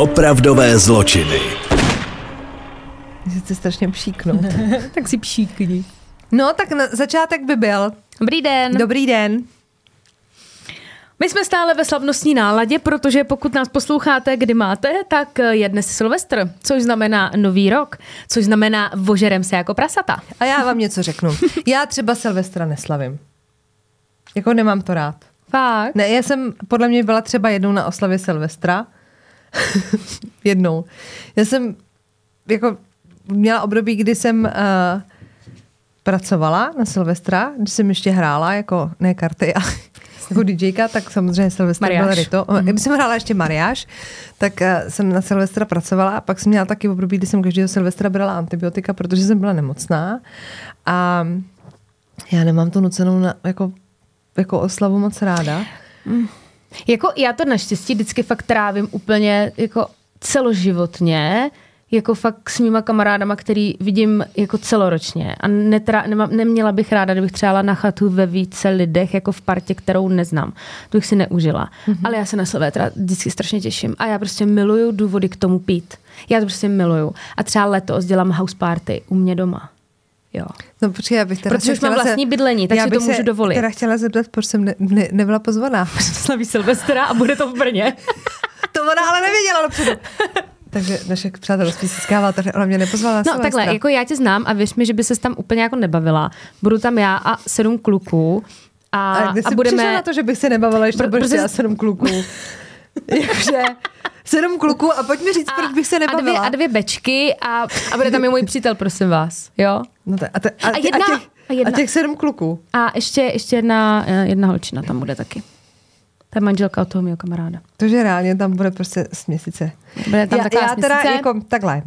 Opravdové zločiny. Že chci strašně pšíknout. tak si pšíkni. No, tak na začátek by byl. Dobrý den. Dobrý den. My jsme stále ve slavnostní náladě, protože pokud nás posloucháte, kdy máte, tak je dnes Silvestr, což znamená nový rok, což znamená vožerem se jako prasata. A já vám něco řeknu. Já třeba Silvestra neslavím. Jako nemám to rád. Fakt? Ne, já jsem podle mě byla třeba jednou na oslavě Silvestra. jednou. Já jsem jako měla období, kdy jsem uh, pracovala na Silvestra, když jsem ještě hrála jako, ne karty, ale jako DJka, tak samozřejmě Silvestra byl Rito. Mm. Když jsem hrála ještě Mariáš, tak uh, jsem na Silvestra pracovala a pak jsem měla taky období, kdy jsem každého Silvestra brala antibiotika, protože jsem byla nemocná. A já nemám tu nucenou na, jako, jako oslavu moc ráda. Mm. Jako já to naštěstí vždycky fakt trávím úplně jako celoživotně, jako fakt s mýma kamarádama, který vidím jako celoročně. A netra, nema, neměla bych ráda, kdybych třeba na chatu ve více lidech, jako v partě, kterou neznám. To bych si neužila. Mm-hmm. Ale já se na sebe teda vždycky strašně těším. A já prostě miluju důvody k tomu pít. Já to prostě miluju. A třeba letos dělám house party u mě doma. Jo. No počkej, já bych teda Protože už mám vlastní se, bydlení, takže si to můžu dovolit. Já chtěla zeptat, proč jsem ne, ne, nebyla pozvaná. Slaví Silvestra a bude to v Brně. to ona ale nevěděla dopředu. Takže naše přátelství se skává, takže ona mě nepozvala No Silvestra. takhle, jako já tě znám a věř mi, že by se tam úplně jako nebavila. Budu tam já a sedm kluků. A, a, a budeme... na to, že bych se nebavila, když to budeš prostě... sedm kluků. Jakože sedm kluků a pojď mi říct, a, proč bych se nebavila. A dvě, a dvě bečky a, a bude tam i můj přítel, prosím vás. Jo? No to, a, te, a, a, jedna, a, těch, a, jedna. a těch sedm kluků. A ještě, ještě jedna, jedna holčina tam bude taky. To je manželka od toho mého kamaráda. Takže reálně tam bude prostě měsíce. Bude tam já, taková já teda směsice? jako takhle.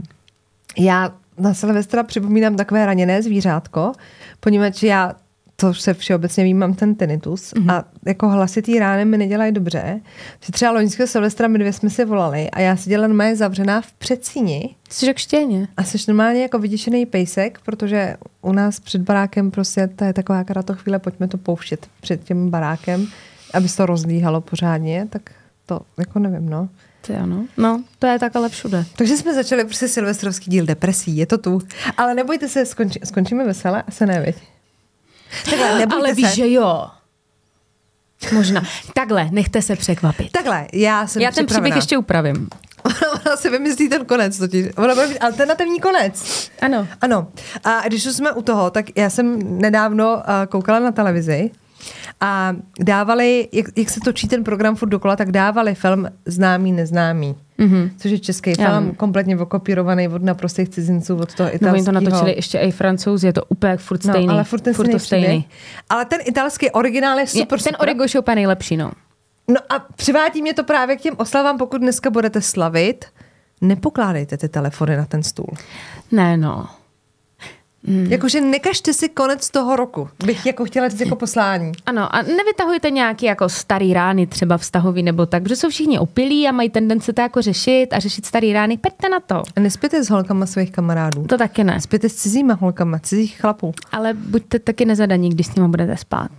Já na Silvestra připomínám takové raněné zvířátko, poněvadž já to se všeobecně vím, mám ten tinnitus mm-hmm. a jako hlasitý rány mi nedělají dobře. Že třeba loňského Silvestra my dvě jsme si volali a já seděla normálně zavřená v předsíni. Jsi jak štěně. A jsi normálně jako vyděšený pejsek, protože u nás před barákem prostě to je taková to chvíle, pojďme to pouštět před tím barákem, aby se to rozdíhalo pořádně, tak to jako nevím, no. Ty ano. No, to je tak ale všude. Takže jsme začali prostě silvestrovský díl depresí, je to tu. Ale nebojte se, skonči, skončíme veselé? Asi ne, viď? Takhle, Ale víš, se. že jo. Možná. Takhle, nechte se překvapit. Takhle, já jsem Já ten příběh ještě upravím. Ona si vymyslí ten konec totiž. Ona bude mít alternativní konec. Ano. Ano. A když už jsme u toho, tak já jsem nedávno uh, koukala na televizi a dávali, jak, jak se točí ten program furt dokola, tak dávali film Známý, neznámý. Mm-hmm. Což je český Já film, vím. kompletně okopírovaný od naprostých cizinců, od toho italského. No, oni to natočili ještě i francouzi, je to úplně furt stejný. No, ale furt, ten furt to stejný. Ale ten italský originál je super, je, Ten origo je úplně nejlepší, no. No a přivádí mě to právě k těm oslavám, pokud dneska budete slavit, nepokládejte ty telefony na ten stůl. Ne, no. Mm. Jakože nekažte si konec toho roku, bych jako chtěla říct jako poslání. Ano, a nevytahujte nějaký jako starý rány, třeba vztahový nebo tak, protože jsou všichni opilí a mají tendence to jako řešit a řešit starý rány, pojďte na to. A nespěte s holkama svých kamarádů. To taky ne. Spěte s cizíma holkama, cizích chlapů. Ale buďte taky nezadaní, když s nimi budete spát.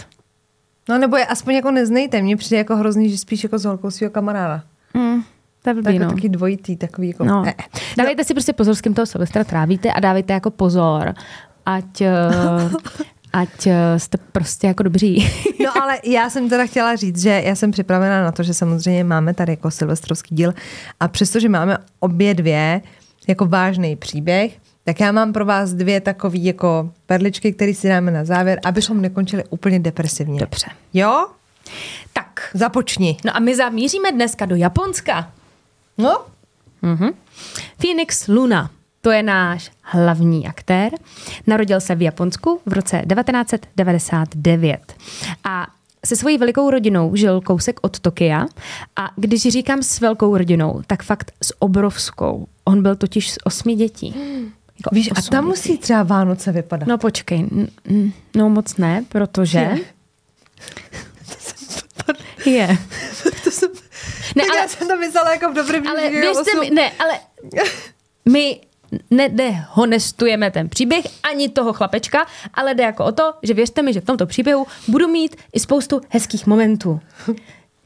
No nebo je aspoň jako neznejte, mně přijde jako hrozný, že spíš jako s holkou svého kamaráda. Mm. To je blbý, tak, no. taky dvojitý, takový jako... No. Ne. Dávejte no. si prostě pozor, s kým toho Silvestra trávíte a dávejte jako pozor, ať, eh, ať eh, jste prostě jako dobří. no ale já jsem teda chtěla říct, že já jsem připravená na to, že samozřejmě máme tady jako silvestrovský díl a přestože máme obě dvě jako vážný příběh, tak já mám pro vás dvě takové jako perličky, které si dáme na závěr, abychom nekončili úplně depresivně. Dobře. Jo? Tak. Započni. No a my zamíříme dneska do Japonska. No? Mhm. Phoenix Luna. To je náš hlavní aktér. Narodil se v Japonsku v roce 1999. A se svojí velikou rodinou žil kousek od Tokia a když říkám s velkou rodinou, tak fakt s obrovskou. On byl totiž z osmi dětí. Jako Víš, a tam musí třeba Vánoce vypadat. No počkej, no moc ne, protože... Je. je. to jsem... Ne, ale, já jsem to myslela jako v dobrém Ale věřte mi, ne, ale my nedehonestujeme ten příběh ani toho chlapečka, ale jde jako o to, že věřte mi, že v tomto příběhu budu mít i spoustu hezkých momentů.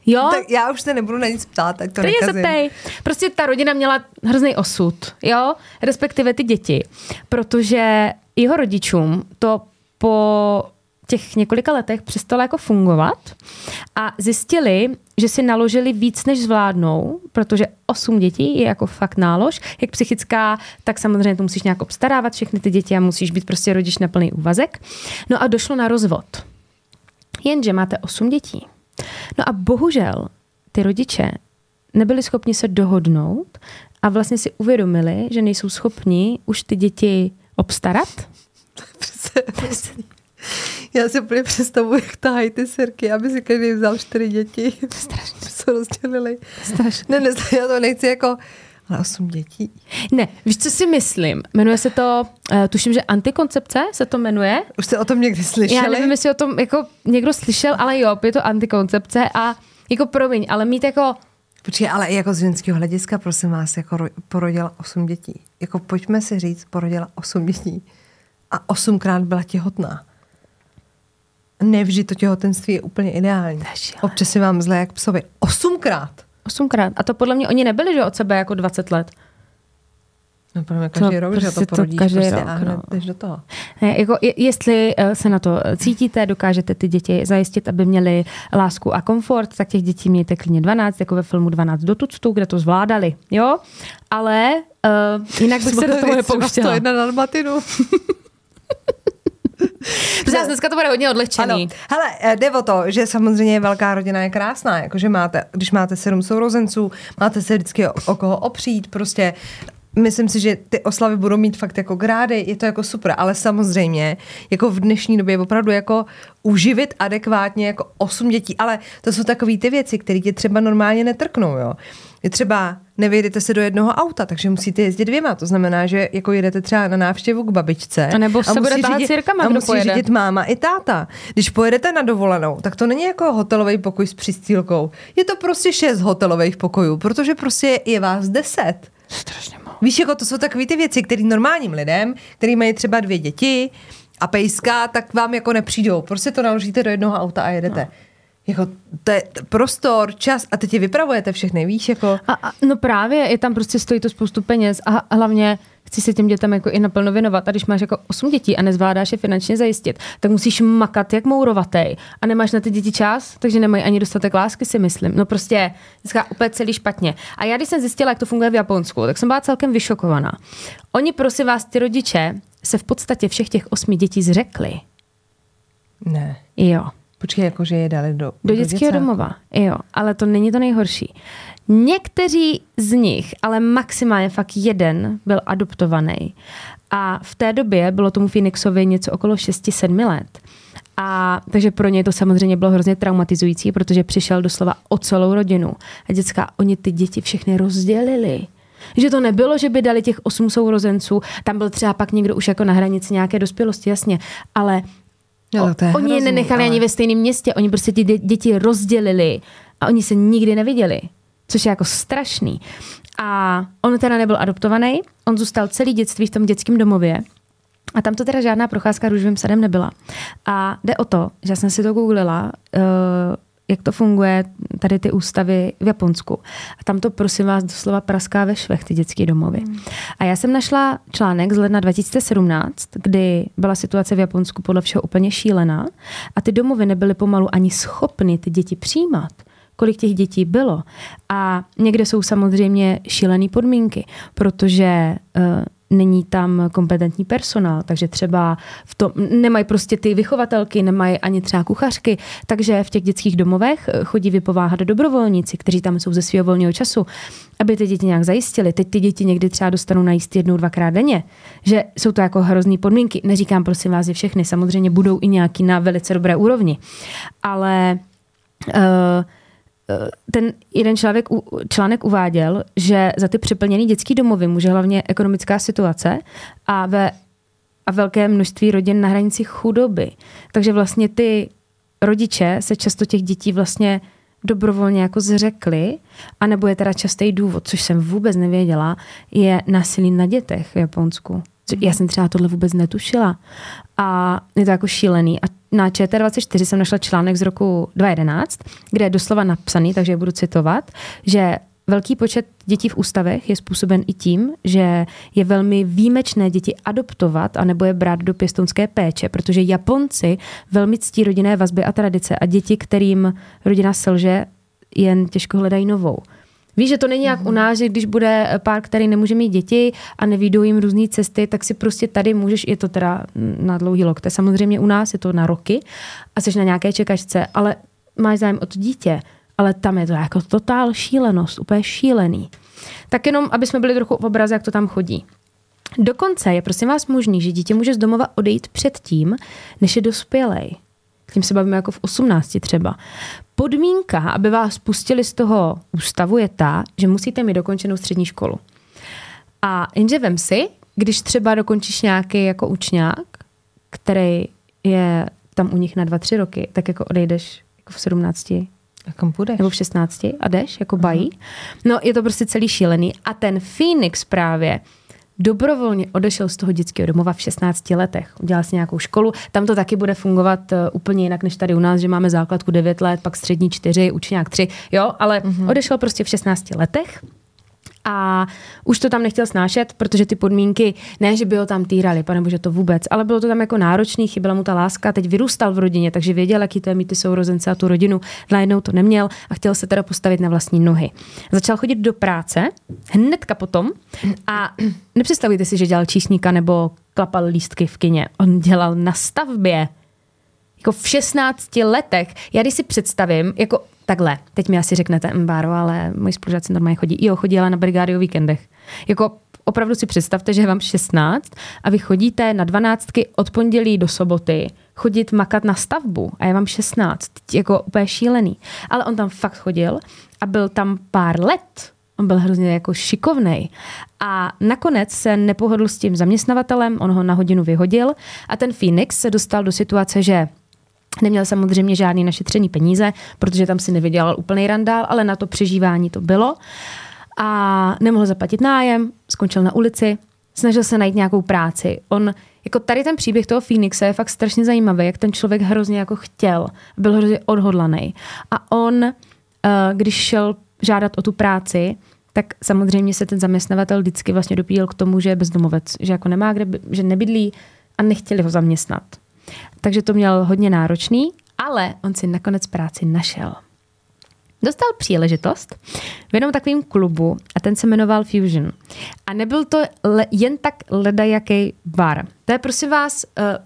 Jo? Tak já už se nebudu na nic ptát, tak to se tej. Prostě ta rodina měla hrozný osud, jo? Respektive ty děti. Protože jeho rodičům to po těch několika letech přestalo jako fungovat a zjistili, že si naložili víc, než zvládnou, protože osm dětí je jako fakt nálož, jak psychická, tak samozřejmě to musíš nějak obstarávat všechny ty děti a musíš být prostě rodič na plný úvazek. No a došlo na rozvod. Jenže máte osm dětí. No a bohužel ty rodiče nebyli schopni se dohodnout a vlastně si uvědomili, že nejsou schopni už ty děti obstarat. Já si úplně představuji, jak tahají ty sirky, aby si každý vzal čtyři děti. Strašně. Se rozdělili. Strašně. Ne, ne, já to nechci jako ale osm dětí. Ne, víš, co si myslím? Jmenuje se to, uh, tuším, že antikoncepce se to jmenuje. Už jste o tom někdy slyšeli? Já nevím, jestli o tom jako někdo slyšel, ale jo, je to antikoncepce a jako promiň, ale mít jako Počkej, ale jako z ženského hlediska, prosím vás, jako porodila osm dětí. Jako pojďme si říct, porodila osm dětí. A osmkrát byla těhotná. Nevždy to těhotenství je úplně ideální. Občas si vám zle jak psovi. Osmkrát. Osmkrát. A to podle mě oni nebyli, že od sebe jako 20 let. No pro mě každý to, rok, prostě že to porodíš to každý prostě rok, a hned no. jdeš do toho. Ne, jako, jestli eh, se na to cítíte, dokážete ty děti zajistit, aby měli lásku a komfort, tak těch dětí mějte klidně 12, jako ve filmu 12 do tuctu, kde to zvládali, jo? Ale uh, jinak bych se do toho nepouštěla. To jedna na matinu. Protože dneska to bude hodně odlehčený. Ano. Hele, eh, jde o to, že samozřejmě velká rodina je krásná, jakože máte, když máte sedm sourozenců, máte se vždycky o, o koho opřít, prostě myslím si, že ty oslavy budou mít fakt jako grády, je to jako super, ale samozřejmě jako v dnešní době opravdu jako uživit adekvátně jako osm dětí, ale to jsou takové ty věci, které tě třeba normálně netrknou, jo. Je třeba nevyjedete se do jednoho auta, takže musíte jezdit dvěma. To znamená, že jako jedete třeba na návštěvu k babičce. A nebo se a bude řídit, církama, a musí pojede. řídit máma i táta. Když pojedete na dovolenou, tak to není jako hotelový pokoj s přistýlkou. Je to prostě šest hotelových pokojů, protože prostě je vás deset. Strašně moc. Víš, jako to jsou takové ty věci, které normálním lidem, který mají třeba dvě děti a pejska, tak vám jako nepřijdou. Prostě to naložíte do jednoho auta a jedete. No. Jako, to je prostor, čas a teď je vypravujete všechny, víš, jako... A, a, no právě, je tam prostě stojí to spoustu peněz a hlavně chci se těm dětem jako i naplno věnovat. A když máš jako 8 dětí a nezvládáš je finančně zajistit, tak musíš makat jak mourovatej a nemáš na ty děti čas, takže nemají ani dostatek lásky, si myslím. No prostě dneska úplně celý špatně. A já, když jsem zjistila, jak to funguje v Japonsku, tak jsem byla celkem vyšokovaná. Oni, prosím vás, ty rodiče, se v podstatě všech těch osmi dětí zřekli. Ne. Jo. Počkej, jakože je dali do, do, do dětského domova. Jo, ale to není to nejhorší. Někteří z nich, ale maximálně fakt jeden, byl adoptovaný. A v té době bylo tomu Phoenixovi něco okolo 6-7 let. A takže pro něj to samozřejmě bylo hrozně traumatizující, protože přišel doslova o celou rodinu. A dětská, oni ty děti všechny rozdělili. Že to nebylo, že by dali těch osm sourozenců, tam byl třeba pak někdo už jako na hranici nějaké dospělosti, jasně, ale Jo, to je oni je nenechali ale... ani ve stejném městě, oni prostě ty děti rozdělili a oni se nikdy neviděli, což je jako strašný. A on teda nebyl adoptovaný, on zůstal celý dětství v tom dětském domově a tam to teda žádná procházka růžovým sadem nebyla. A jde o to, že jsem si to googlila, uh, jak to funguje, tady ty ústavy v Japonsku. A tam to, prosím vás, doslova praská ve švech, ty dětské domovy. Hmm. A já jsem našla článek z ledna 2017, kdy byla situace v Japonsku podle všeho úplně šílená a ty domovy nebyly pomalu ani schopny ty děti přijímat kolik těch dětí bylo. A někde jsou samozřejmě šílené podmínky, protože uh, není tam kompetentní personál, takže třeba v tom, nemají prostě ty vychovatelky, nemají ani třeba kuchařky, takže v těch dětských domovech chodí vypováhat dobrovolníci, kteří tam jsou ze svého volného času, aby ty děti nějak zajistili. Teď ty děti někdy třeba dostanou najíst jednou, dvakrát denně, že jsou to jako hrozný podmínky. Neříkám prosím vás je všechny, samozřejmě budou i nějaký na velice dobré úrovni, ale uh, ten jeden člověk, článek uváděl, že za ty přeplněné dětské domovy může hlavně ekonomická situace a ve a velké množství rodin na hranici chudoby. Takže vlastně ty rodiče se často těch dětí vlastně dobrovolně jako zřekli, anebo je teda častý důvod, což jsem vůbec nevěděla, je násilí na dětech v Japonsku. Já jsem třeba tohle vůbec netušila. A je to jako šílený. A na ČT24 jsem našla článek z roku 2011, kde je doslova napsaný, takže budu citovat, že Velký počet dětí v ústavech je způsoben i tím, že je velmi výjimečné děti adoptovat a nebo je brát do pěstounské péče, protože Japonci velmi ctí rodinné vazby a tradice a děti, kterým rodina selže, jen těžko hledají novou. Víš, že to není jak u nás, že když bude pár, který nemůže mít děti a nevídou jim různé cesty, tak si prostě tady můžeš, je to teda na dlouhý lokte, samozřejmě u nás je to na roky a jsi na nějaké čekačce, ale máš zájem o to dítě, ale tam je to jako totál šílenost, úplně šílený. Tak jenom, aby jsme byli trochu v obraze, jak to tam chodí. Dokonce je prosím vás možný, že dítě může z domova odejít před tím, než je dospělej. Tím se bavíme jako v 18 třeba. Podmínka, aby vás pustili z toho ústavu, je ta, že musíte mít dokončenou střední školu. A jenže vem si, když třeba dokončíš nějaký jako učňák, který je tam u nich na dva, tři roky, tak jako odejdeš jako v 17 a kam půjdeš? Nebo v 16 a jdeš, jako bají. No je to prostě celý šílený. A ten Phoenix právě dobrovolně odešel z toho dětského domova v 16 letech. Udělal si nějakou školu. Tam to taky bude fungovat uh, úplně jinak než tady u nás, že máme základku 9 let, pak střední 4, učňák 3, jo, ale mm-hmm. odešel prostě v 16 letech a už to tam nechtěl snášet, protože ty podmínky, ne, že by ho tam týrali, pane že to vůbec, ale bylo to tam jako náročný, chyběla mu ta láska, teď vyrůstal v rodině, takže věděl, jaký to je mít ty sourozence a tu rodinu. Najednou to neměl a chtěl se teda postavit na vlastní nohy. Začal chodit do práce hnedka potom a nepředstavujte si, že dělal číšníka nebo klapal lístky v kině. On dělal na stavbě. Jako v 16 letech. Já když si představím, jako takhle, teď mi asi řeknete, Báro, ale moji spolužáci normálně chodí. Jo, chodí ale na brigády o víkendech. Jako opravdu si představte, že je vám 16 a vy chodíte na 12 od pondělí do soboty chodit makat na stavbu a je vám 16. Jako úplně šílený. Ale on tam fakt chodil a byl tam pár let. On byl hrozně jako šikovný. A nakonec se nepohodl s tím zaměstnavatelem, on ho na hodinu vyhodil a ten Phoenix se dostal do situace, že Neměl samozřejmě žádný našetřený peníze, protože tam si nevydělal úplný randál, ale na to přežívání to bylo. A nemohl zaplatit nájem, skončil na ulici, snažil se najít nějakou práci. On, jako tady ten příběh toho Phoenixe je fakt strašně zajímavý, jak ten člověk hrozně jako chtěl, byl hrozně odhodlaný. A on, eh, když šel žádat o tu práci, tak samozřejmě se ten zaměstnavatel vždycky vlastně dopíjel k tomu, že je bezdomovec, že jako nemá kde, že nebydlí a nechtěli ho zaměstnat. Takže to měl hodně náročný, ale on si nakonec práci našel. Dostal příležitost v jednom takovém klubu a ten se jmenoval Fusion. A nebyl to le, jen tak ledajaký bar. To je prosím vás, eh,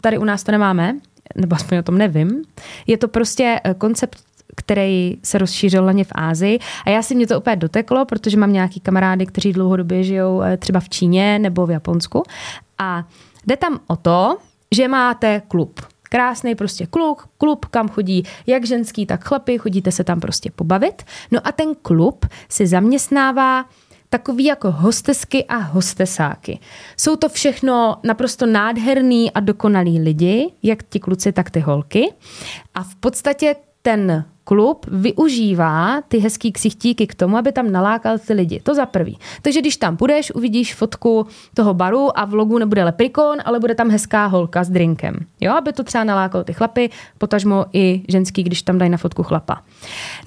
tady u nás to nemáme, nebo aspoň o tom nevím. Je to prostě eh, koncept který se rozšířil hlavně v Ázii. A já si mě to úplně doteklo, protože mám nějaký kamarády, kteří dlouhodobě žijou eh, třeba v Číně nebo v Japonsku. A jde tam o to, že máte klub. Krásný prostě kluk, klub, kam chodí jak ženský, tak chlapy, chodíte se tam prostě pobavit. No a ten klub si zaměstnává takový jako hostesky a hostesáky. Jsou to všechno naprosto nádherný a dokonalí lidi, jak ti kluci, tak ty holky. A v podstatě ten klub využívá ty hezký ksichtíky k tomu, aby tam nalákal ty lidi. To za prvý. Takže když tam půjdeš, uvidíš fotku toho baru a v logu nebude leprikon, ale bude tam hezká holka s drinkem. Jo, aby to třeba nalákalo ty chlapy, potažmo i ženský, když tam dají na fotku chlapa.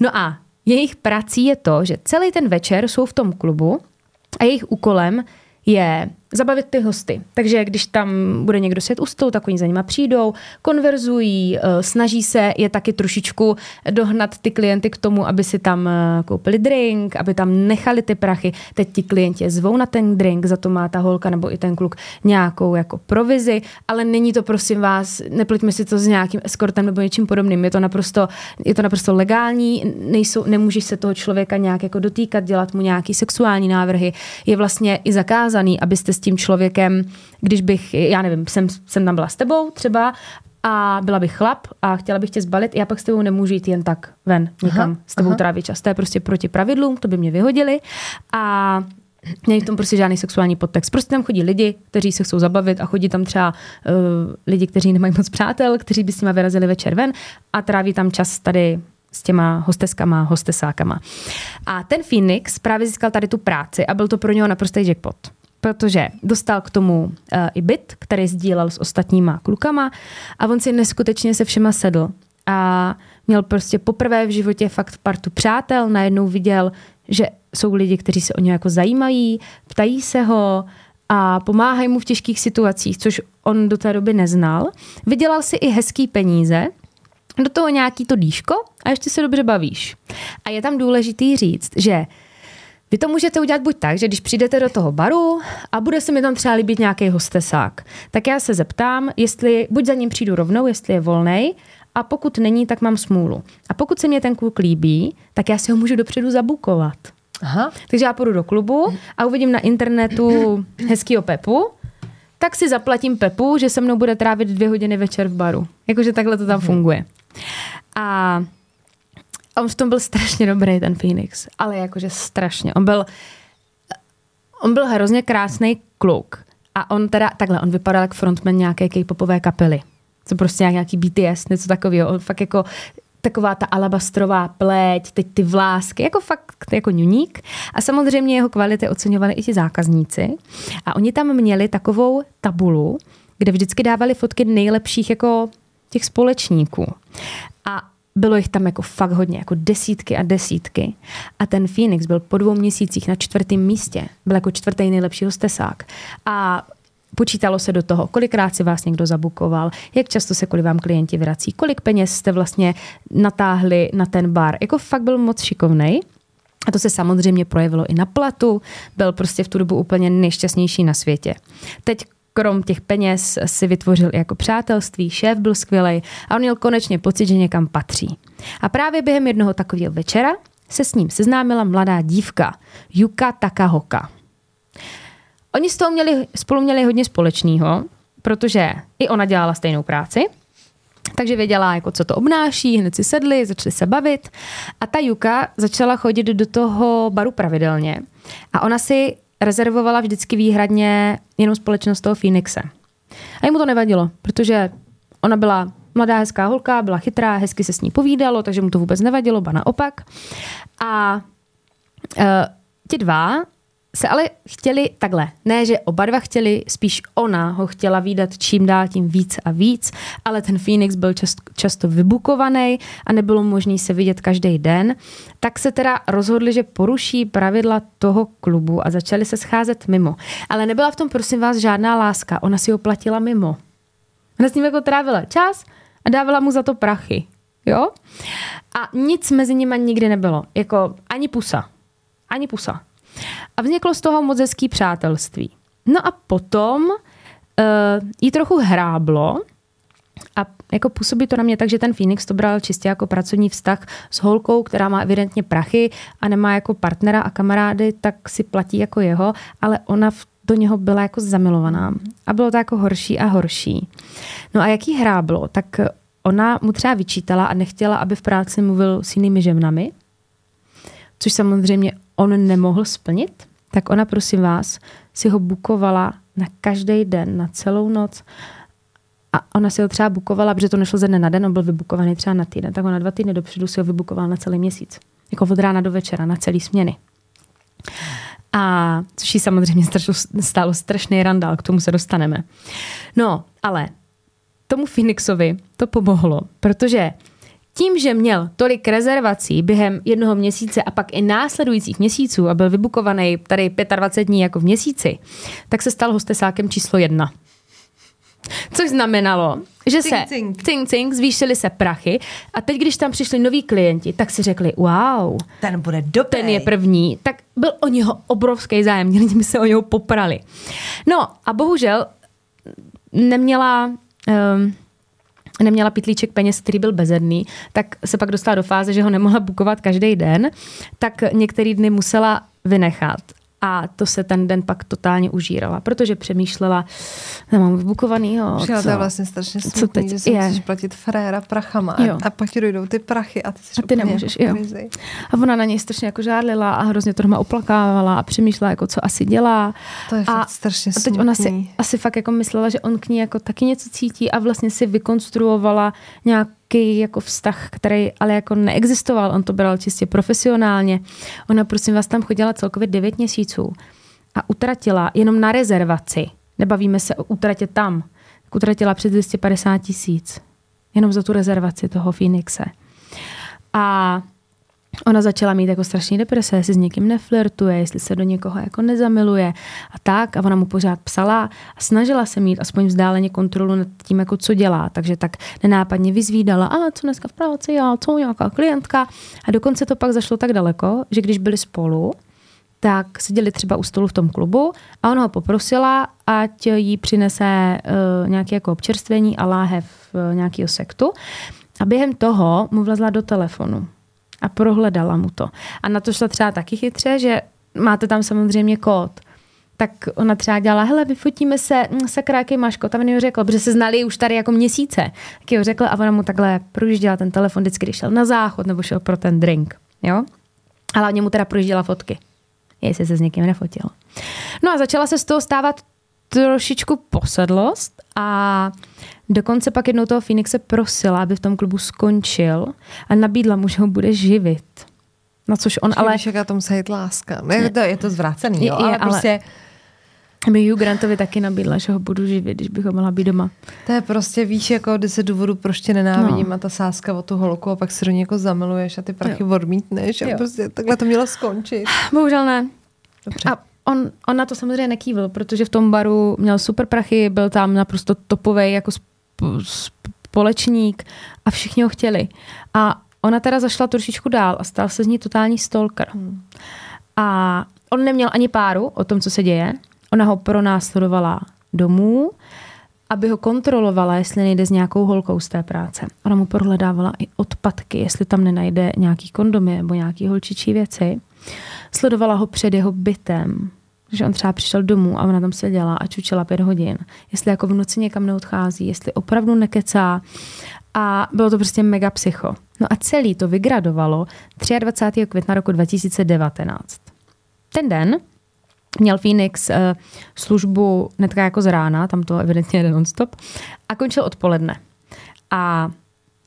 No a jejich prací je to, že celý ten večer jsou v tom klubu a jejich úkolem je zabavit ty hosty. Takže když tam bude někdo sedět u stolu, tak oni za nima přijdou, konverzují, eh, snaží se je taky trošičku dohnat ty klienty k tomu, aby si tam eh, koupili drink, aby tam nechali ty prachy. Teď ti klienti zvou na ten drink, za to má ta holka nebo i ten kluk nějakou jako provizi, ale není to prosím vás, nepleťme si to s nějakým eskortem nebo něčím podobným. Je to naprosto, je to naprosto legální, nejsou, nemůžeš se toho člověka nějak jako dotýkat, dělat mu nějaký sexuální návrhy. Je vlastně i zakázaný, abyste s tím člověkem, když bych, já nevím, jsem, jsem tam byla s tebou třeba a byla bych chlap a chtěla bych tě zbalit, já pak s tebou nemůžu jít jen tak ven někam aha, s tebou aha. trávit čas. To je prostě proti pravidlům, to by mě vyhodili a Není v tom prostě žádný sexuální podtext. Prostě tam chodí lidi, kteří se chcou zabavit a chodí tam třeba uh, lidi, kteří nemají moc přátel, kteří by s nima vyrazili večer ven a tráví tam čas tady s těma hosteskama, hostesákama. A ten Phoenix právě získal tady tu práci a byl to pro něho naprostý jackpot protože dostal k tomu uh, i byt, který sdílel s ostatníma klukama a on si neskutečně se všema sedl. A měl prostě poprvé v životě fakt partu přátel, najednou viděl, že jsou lidi, kteří se o něj jako zajímají, ptají se ho a pomáhají mu v těžkých situacích, což on do té doby neznal. Vydělal si i hezký peníze, do toho nějaký to dýško a ještě se dobře bavíš. A je tam důležitý říct, že vy to můžete udělat buď tak, že když přijdete do toho baru a bude se mi tam třeba líbit nějaký hostesák, tak já se zeptám, jestli buď za ním přijdu rovnou, jestli je volný, a pokud není, tak mám smůlu. A pokud se mě ten kluk líbí, tak já si ho můžu dopředu zabukovat. Aha. Takže já půjdu do klubu a uvidím na internetu hezkýho Pepu, tak si zaplatím Pepu, že se mnou bude trávit dvě hodiny večer v baru. Jakože takhle to tam funguje. A on v tom byl strašně dobrý, ten Phoenix. Ale jakože strašně. On byl, on byl hrozně krásný kluk. A on teda, takhle, on vypadal jako frontman nějaké k-popové kapely. Co prostě nějaký BTS, něco takového. On fakt jako taková ta alabastrová pleť, teď ty vlásky, jako fakt jako ňuník. A samozřejmě jeho kvality oceňovali i ti zákazníci. A oni tam měli takovou tabulu, kde vždycky dávali fotky nejlepších jako těch společníků. A bylo jich tam jako fakt hodně, jako desítky a desítky. A ten Phoenix byl po dvou měsících na čtvrtém místě. Byl jako čtvrtý nejlepší hostesák. A Počítalo se do toho, kolikrát si vás někdo zabukoval, jak často se kvůli vám klienti vrací, kolik peněz jste vlastně natáhli na ten bar. Jako fakt byl moc šikovnej. A to se samozřejmě projevilo i na platu. Byl prostě v tu dobu úplně nejšťastnější na světě. Teď krom těch peněz si vytvořil jako přátelství, šéf byl skvělý a on měl konečně pocit, že někam patří. A právě během jednoho takového večera se s ním seznámila mladá dívka, Yuka Takahoka. Oni s toho měli, spolu měli hodně společného, protože i ona dělala stejnou práci, takže věděla, jako co to obnáší, hned si sedli, začali se bavit. A ta Juka začala chodit do toho baru pravidelně. A ona si rezervovala vždycky výhradně jenom společnost toho Phoenixe. A jemu to nevadilo, protože ona byla mladá, hezká holka, byla chytrá, hezky se s ní povídalo, takže mu to vůbec nevadilo, ba naopak. A uh, ti dva se ale chtěli takhle. Ne, že oba dva chtěli, spíš ona ho chtěla výdat čím dál tím víc a víc, ale ten Phoenix byl čast, často vybukovaný a nebylo možné se vidět každý den. Tak se teda rozhodli, že poruší pravidla toho klubu a začali se scházet mimo. Ale nebyla v tom, prosím vás, žádná láska. Ona si ho platila mimo. Ona s ním jako trávila čas a dávala mu za to prachy. Jo? A nic mezi nimi nikdy nebylo. Jako ani pusa. Ani pusa. A vzniklo z toho moc hezký přátelství. No a potom uh, jí trochu hráblo a jako působí to na mě tak, že ten Phoenix to bral čistě jako pracovní vztah s holkou, která má evidentně prachy a nemá jako partnera a kamarády, tak si platí jako jeho, ale ona v do něho byla jako zamilovaná. A bylo to jako horší a horší. No a jaký hráblo, tak ona mu třeba vyčítala a nechtěla, aby v práci mluvil s jinými ženami, což samozřejmě on nemohl splnit, tak ona, prosím vás, si ho bukovala na každý den, na celou noc. A ona si ho třeba bukovala, protože to nešlo ze dne na den, on byl vybukovaný třeba na týden, tak ona dva týdny dopředu si ho vybukovala na celý měsíc. Jako od rána do večera, na celý směny. A což jí samozřejmě stálo strašný randál, k tomu se dostaneme. No, ale tomu Phoenixovi to pomohlo, protože tím, že měl tolik rezervací během jednoho měsíce a pak i následujících měsíců a byl vybukovaný tady 25 dní jako v měsíci, tak se stal hostesákem číslo jedna. Což znamenalo, že se cink, cink, cink, zvýšily se prachy a teď, když tam přišli noví klienti, tak si řekli, wow, ten bude dobrý. Ten je první. Tak byl o něho obrovský zájem, lidi by se o něho poprali. No a bohužel neměla... Um, neměla pitlíček peněz, který byl bezedný, tak se pak dostala do fáze, že ho nemohla bukovat každý den, tak některý dny musela vynechat. A to se ten den pak totálně užírala, protože přemýšlela, nemám vybukovanýho. Přijela to je vlastně strašně smutný, co teď že si je. musíš platit fréra prachama jo. a pak ti dojdou ty prachy a ty, a ty nemůžeš. Jo. A ona na něj strašně jako žádlila a hrozně to doma oplakávala a přemýšlela, jako co asi dělá. To je a, fakt strašně A teď ona si asi fakt jako myslela, že on k ní jako taky něco cítí a vlastně si vykonstruovala nějak nějaký jako vztah, který ale jako neexistoval, on to bral čistě profesionálně. Ona prosím vás tam chodila celkově 9 měsíců a utratila jenom na rezervaci, nebavíme se o utratě tam, tak utratila přes 250 tisíc. Jenom za tu rezervaci toho Phoenixe. A ona začala mít jako strašný deprese, jestli s někým neflirtuje, jestli se do někoho jako nezamiluje a tak. A ona mu pořád psala a snažila se mít aspoň vzdáleně kontrolu nad tím, jako co dělá. Takže tak nenápadně vyzvídala, a co dneska v práci, já, co nějaká klientka. A dokonce to pak zašlo tak daleko, že když byli spolu, tak seděli třeba u stolu v tom klubu a ona ho poprosila, ať jí přinese uh, nějaké jako občerstvení a láhev uh, nějakého sektu. A během toho mu vlezla do telefonu a prohledala mu to. A na to šla třeba taky chytře, že máte tam samozřejmě kód. Tak ona třeba dělala, hele, vyfotíme se, hm, sakra, jaký máš kód? A on řekl, protože se znali už tady jako měsíce. Tak jo řekla a ona mu takhle projížděla ten telefon vždycky, když šel na záchod nebo šel pro ten drink. Jo? Ale on mu teda projížděla fotky jestli se s někým nefotil. No a začala se z toho stávat trošičku posedlost a dokonce pak jednou toho Phoenixe prosila, aby v tom klubu skončil a nabídla mu, že ho bude živit. Na což on Čili ale... Víš, jaká to musí jít láska. Ne, je to, je to zvrácený, jo, je, ale, ale prostě... Mi Hugh Grantovi taky nabídla, že ho budu živit, když bych ho mohla být doma. To je prostě, víš, jako se důvodu, proč tě nenávidím no. a ta sázka o tu holku a pak se do někoho zamiluješ a ty prachy jo. odmítneš a jo. prostě takhle to mělo skončit. Bohužel ne. Dobře. A on, on na to samozřejmě nekývil, protože v tom baru měl super prachy, byl tam naprosto topový jako společník a všichni ho chtěli. A ona teda zašla trošičku dál a stal se z ní totální stalker. Hmm. A on neměl ani páru o tom, co se děje. Ona ho pronásledovala domů, aby ho kontrolovala, jestli nejde s nějakou holkou z té práce. Ona mu prohledávala i odpadky, jestli tam nenajde nějaký kondomy nebo nějaký holčičí věci. Sledovala ho před jeho bytem, že on třeba přišel domů a ona tam seděla a čučela pět hodin. Jestli jako v noci někam neodchází, jestli opravdu nekecá. A bylo to prostě mega psycho. No a celý to vygradovalo 23. května roku 2019. Ten den měl Phoenix uh, službu netka jako z rána, tam to evidentně jde non-stop, a končil odpoledne. A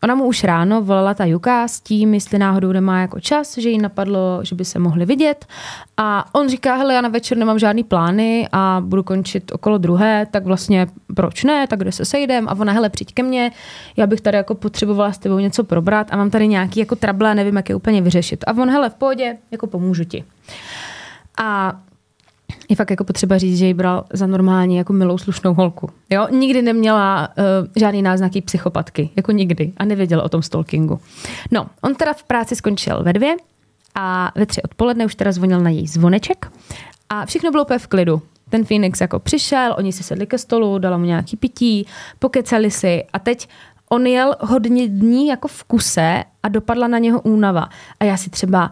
Ona mu už ráno volala ta Juka s tím, jestli náhodou nemá jako čas, že jí napadlo, že by se mohli vidět. A on říká, hele, já na večer nemám žádný plány a budu končit okolo druhé, tak vlastně proč ne, tak kde se sejdem? A ona, hele, přijď ke mně, já bych tady jako potřebovala s tebou něco probrat a mám tady nějaký jako trable nevím, jak je úplně vyřešit. A on, hele, v pohodě, jako pomůžu ti. A je fakt jako potřeba říct, že ji bral za normální jako milou slušnou holku. Jo? Nikdy neměla uh, žádný náznaky psychopatky, jako nikdy a nevěděla o tom stalkingu. No, on teda v práci skončil ve dvě a ve tři odpoledne už teda zvonil na její zvoneček a všechno bylo úplně v klidu. Ten Phoenix jako přišel, oni si sedli ke stolu, dala mu nějaký pití, pokecali si a teď on jel hodně dní jako v kuse a dopadla na něho únava. A já si třeba,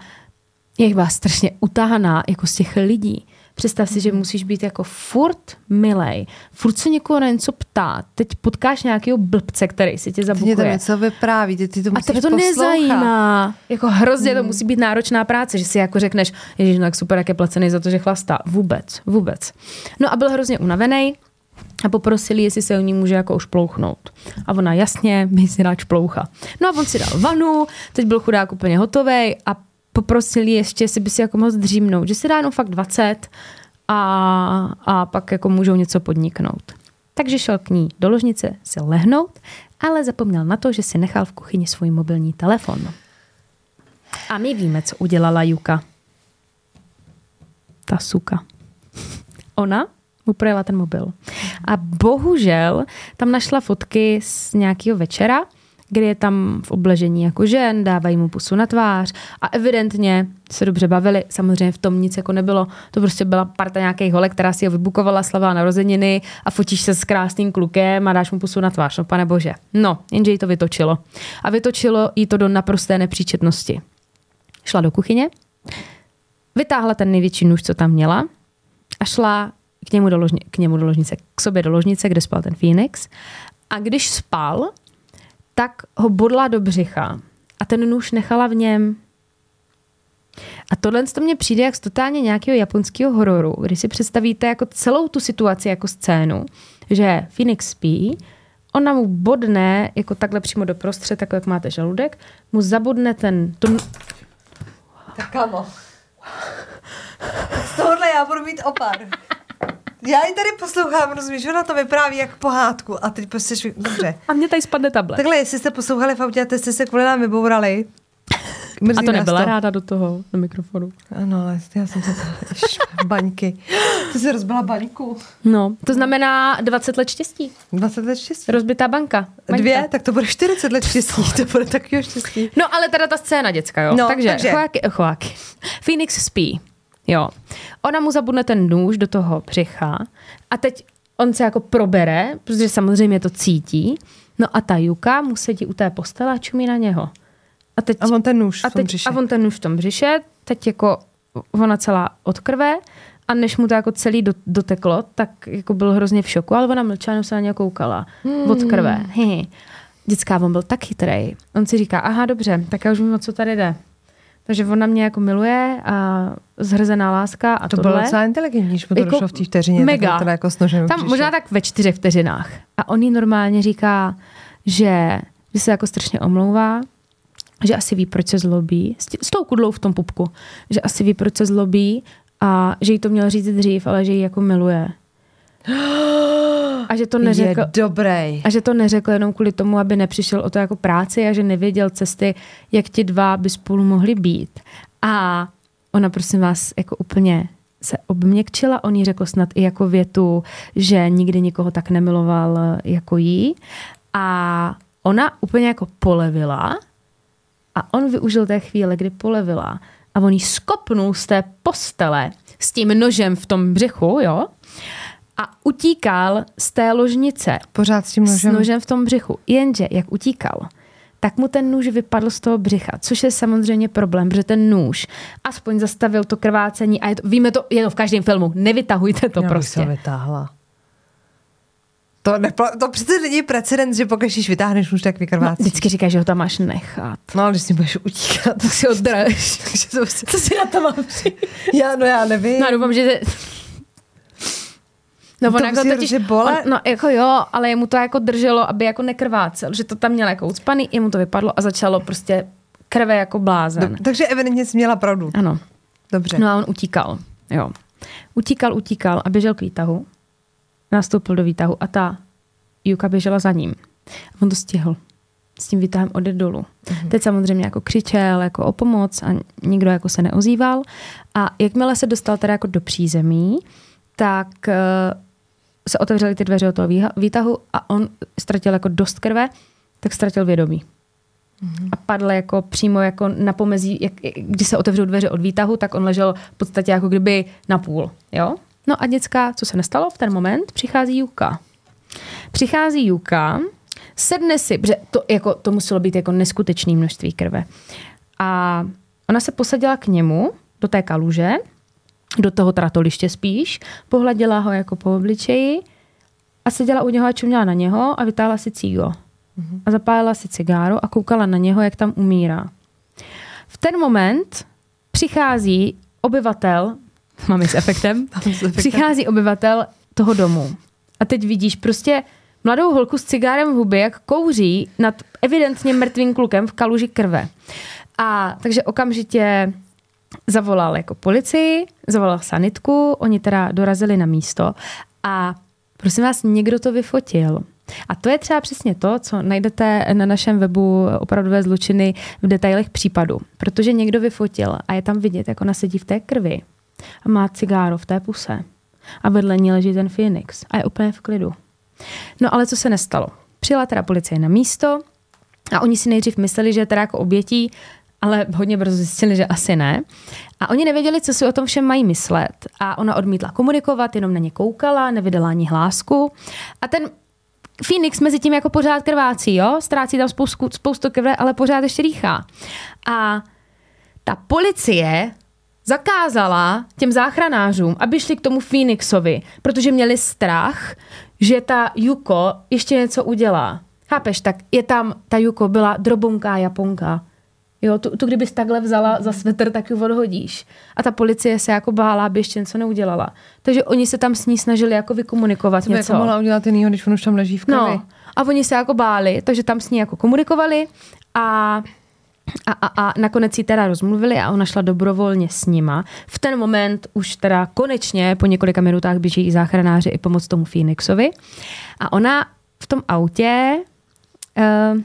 jak byla strašně utáhaná jako z těch lidí Představ si, že musíš být jako furt milej, furt se někoho na něco ptát. Teď potkáš nějakého blbce, který si tě zabukuje. Ty to něco vypráví, ty, ty to musíš A tebe to poslouchat. nezajímá. Jako hrozně hmm. to musí být náročná práce, že si jako řekneš, ježiš, no tak super, jak je placený za to, že chlastá. Vůbec, vůbec. No a byl hrozně unavený, a poprosili, jestli se o ní může jako ušplouchnout. A ona jasně, my si rád šploucha. No a on si dal vanu, teď byl chudák úplně hotový a poprosili ještě, jestli by si jako mohl dřímnout, že si dá jenom fakt 20 a, a pak jako můžou něco podniknout. Takže šel k ní do ložnice si lehnout, ale zapomněl na to, že si nechal v kuchyni svůj mobilní telefon. A my víme, co udělala Juka. Ta suka. Ona mu projela ten mobil. A bohužel tam našla fotky z nějakého večera, kdy je tam v obležení jako žen, dávají mu pusu na tvář a evidentně se dobře bavili. Samozřejmě v tom nic jako nebylo. To prostě byla parta nějakých holek, která si ho vybukovala, slavá narozeniny a fotíš se s krásným klukem a dáš mu pusu na tvář. No pane bože. No, jenže jí to vytočilo. A vytočilo jí to do naprosté nepříčetnosti. Šla do kuchyně, vytáhla ten největší nůž, co tam měla a šla k němu do, ložni, k němu do ložnice, k sobě do ložnice, kde spal ten Phoenix. A když spal, tak ho bodla do břicha a ten nůž nechala v něm. A tohle to mně přijde jak z totálně nějakého japonského hororu, kdy si představíte jako celou tu situaci jako scénu, že Phoenix spí, ona mu bodne jako takhle přímo do prostřed, jako jak máte žaludek, mu zabodne ten... To... Tak kamo. Z toho tohle já budu mít opar. Já ji tady poslouchám, rozumíš, ona to vypráví jak pohádku a teď prostě, dobře. A mě tady spadne tablet. Takhle, jestli jste poslouchali v autě a jste se kvůli nám vybourali, Mrzí a to nebyla to. ráda do toho, do mikrofonu. Ano, ale já jsem se baňky. Ty jsi rozbila baňku. No, to znamená 20 let štěstí. 20 let štěstí. Rozbitá banka. Baňka. Dvě, tak to bude 40 let štěstí. to bude takového štěstí. No, ale teda ta scéna, děcka, jo. No, takže, takže. Chováky, chováky. Phoenix spí. Jo. Ona mu zabudne ten nůž do toho břicha a teď on se jako probere, protože samozřejmě to cítí. No a ta Juka mu sedí u té postele a čumí na něho. A, teď, a on ten nůž a, teď, a on ten nůž v tom břiše, teď jako ona celá od krve a než mu to jako celý doteklo, tak jako byl hrozně v šoku, ale ona mlčela, se na něj koukala hmm. od krve. Hi. Dětská, on byl tak chytrý. On si říká, aha, dobře, tak já už vím, o co tady jde. Takže ona mě jako miluje a zhrzená láska a to tohle. bylo docela inteligentní, že to jako došlo v té vteřině. Mega. Teda jako Tam možná tak ve čtyřech vteřinách. A on jí normálně říká, že, že se jako strašně omlouvá, že asi ví, proč se zlobí, s tou kudlou v tom pupku, že asi ví, proč se zlobí a že jí to měl říct dřív, ale že ji jako miluje. A že to neřekl, je dobrý. A že to neřekl jenom kvůli tomu, aby nepřišel o to jako práci a že nevěděl cesty, jak ti dva by spolu mohli být. A ona prosím vás jako úplně se obměkčila, on jí řekl snad i jako větu, že nikdy nikoho tak nemiloval jako jí. A ona úplně jako polevila a on využil té chvíle, kdy polevila a on jí skopnul z té postele s tím nožem v tom břichu, jo? A utíkal z té ložnice. Pořád s tím nožem? S nožem v tom břichu. Jenže, jak utíkal, tak mu ten nůž vypadl z toho břicha, což je samozřejmě problém, protože ten nůž aspoň zastavil to krvácení a je to, víme to, je to v každém filmu, nevytahujte to Já prostě. Já vytáhla. To, nepla- to přece není precedens, že pokud když vytáhneš už tak vykrvácí. No, vždycky říkáš, že ho tam máš nechat. No, ale když si budeš utíkat, tak si ho. Co si na to mám Já, no já nevím. No, doufám, že... No, on jako totiž, bole? On, no jako jo, ale jemu to jako drželo, aby jako nekrvácel, že to tam měl jako ucpaný, jemu to vypadlo a začalo prostě krve jako blázen. Do, takže evidentně jsi měla pravdu. Ano. Dobře. No a on utíkal, jo. Utíkal, utíkal a běžel k výtahu nastoupil do výtahu a ta Juka běžela za ním. A on to stihl. S tím výtahem ode dolů. Mm-hmm. Teď samozřejmě jako křičel jako o pomoc a nikdo jako se neozýval. A jakmile se dostal teda jako do přízemí, tak uh, se otevřely ty dveře od toho výtahu a on ztratil jako dost krve, tak ztratil vědomí. Mm-hmm. A padl jako přímo jako na pomezí, jak, když se otevřou dveře od výtahu, tak on ležel v podstatě jako kdyby na půl. Jo? No a děcka, co se nestalo v ten moment, přichází Juka. Přichází Juka, sedne si, protože to, jako, to muselo být jako neskutečné množství krve. A ona se posadila k němu, do té kaluže, do toho tratoliště spíš, pohladila ho jako po obličeji a seděla u něho a čuměla na něho a vytáhla si cígo. Mm-hmm. A zapálila si cigáro a koukala na něho, jak tam umírá. V ten moment přichází obyvatel Mami s efektem. Přichází obyvatel toho domu. A teď vidíš prostě mladou holku s cigárem v hubě, jak kouří nad evidentně mrtvým klukem v kaluži krve. A takže okamžitě zavolal jako policii, zavolal sanitku, oni teda dorazili na místo a prosím vás, někdo to vyfotil. A to je třeba přesně to, co najdete na našem webu opravdové zločiny v detailech případu. Protože někdo vyfotil a je tam vidět, jak ona sedí v té krvi a má cigáro v té puse. A vedle ní leží ten Phoenix a je úplně v klidu. No ale co se nestalo? Přijela teda policie na místo a oni si nejdřív mysleli, že teda jako obětí, ale hodně brzo zjistili, že asi ne. A oni nevěděli, co si o tom všem mají myslet. A ona odmítla komunikovat, jenom na ně koukala, nevydala ani hlásku. A ten Phoenix mezi tím jako pořád krvácí, jo? Ztrácí tam spoustu, spoustu krve, ale pořád ještě rýchá. A ta policie zakázala těm záchranářům, aby šli k tomu Phoenixovi, protože měli strach, že ta Juko ještě něco udělá. Chápeš, tak je tam, ta Juko byla drobunká Japonka. Jo, tu, tu kdybys takhle vzala za svetr, tak ji odhodíš. A ta policie se jako bála, aby ještě něco neudělala. Takže oni se tam s ní snažili jako vykomunikovat Co něco. jako mohla udělat jinýho, když on už tam leží v krvi. No, a oni se jako báli, takže tam s ní jako komunikovali a A, a, a nakonec ji teda rozmluvili a ona šla dobrovolně s nima. V ten moment už teda konečně po několika minutách běží i záchranáři i pomoc tomu Phoenixovi. A ona v tom autě, uh,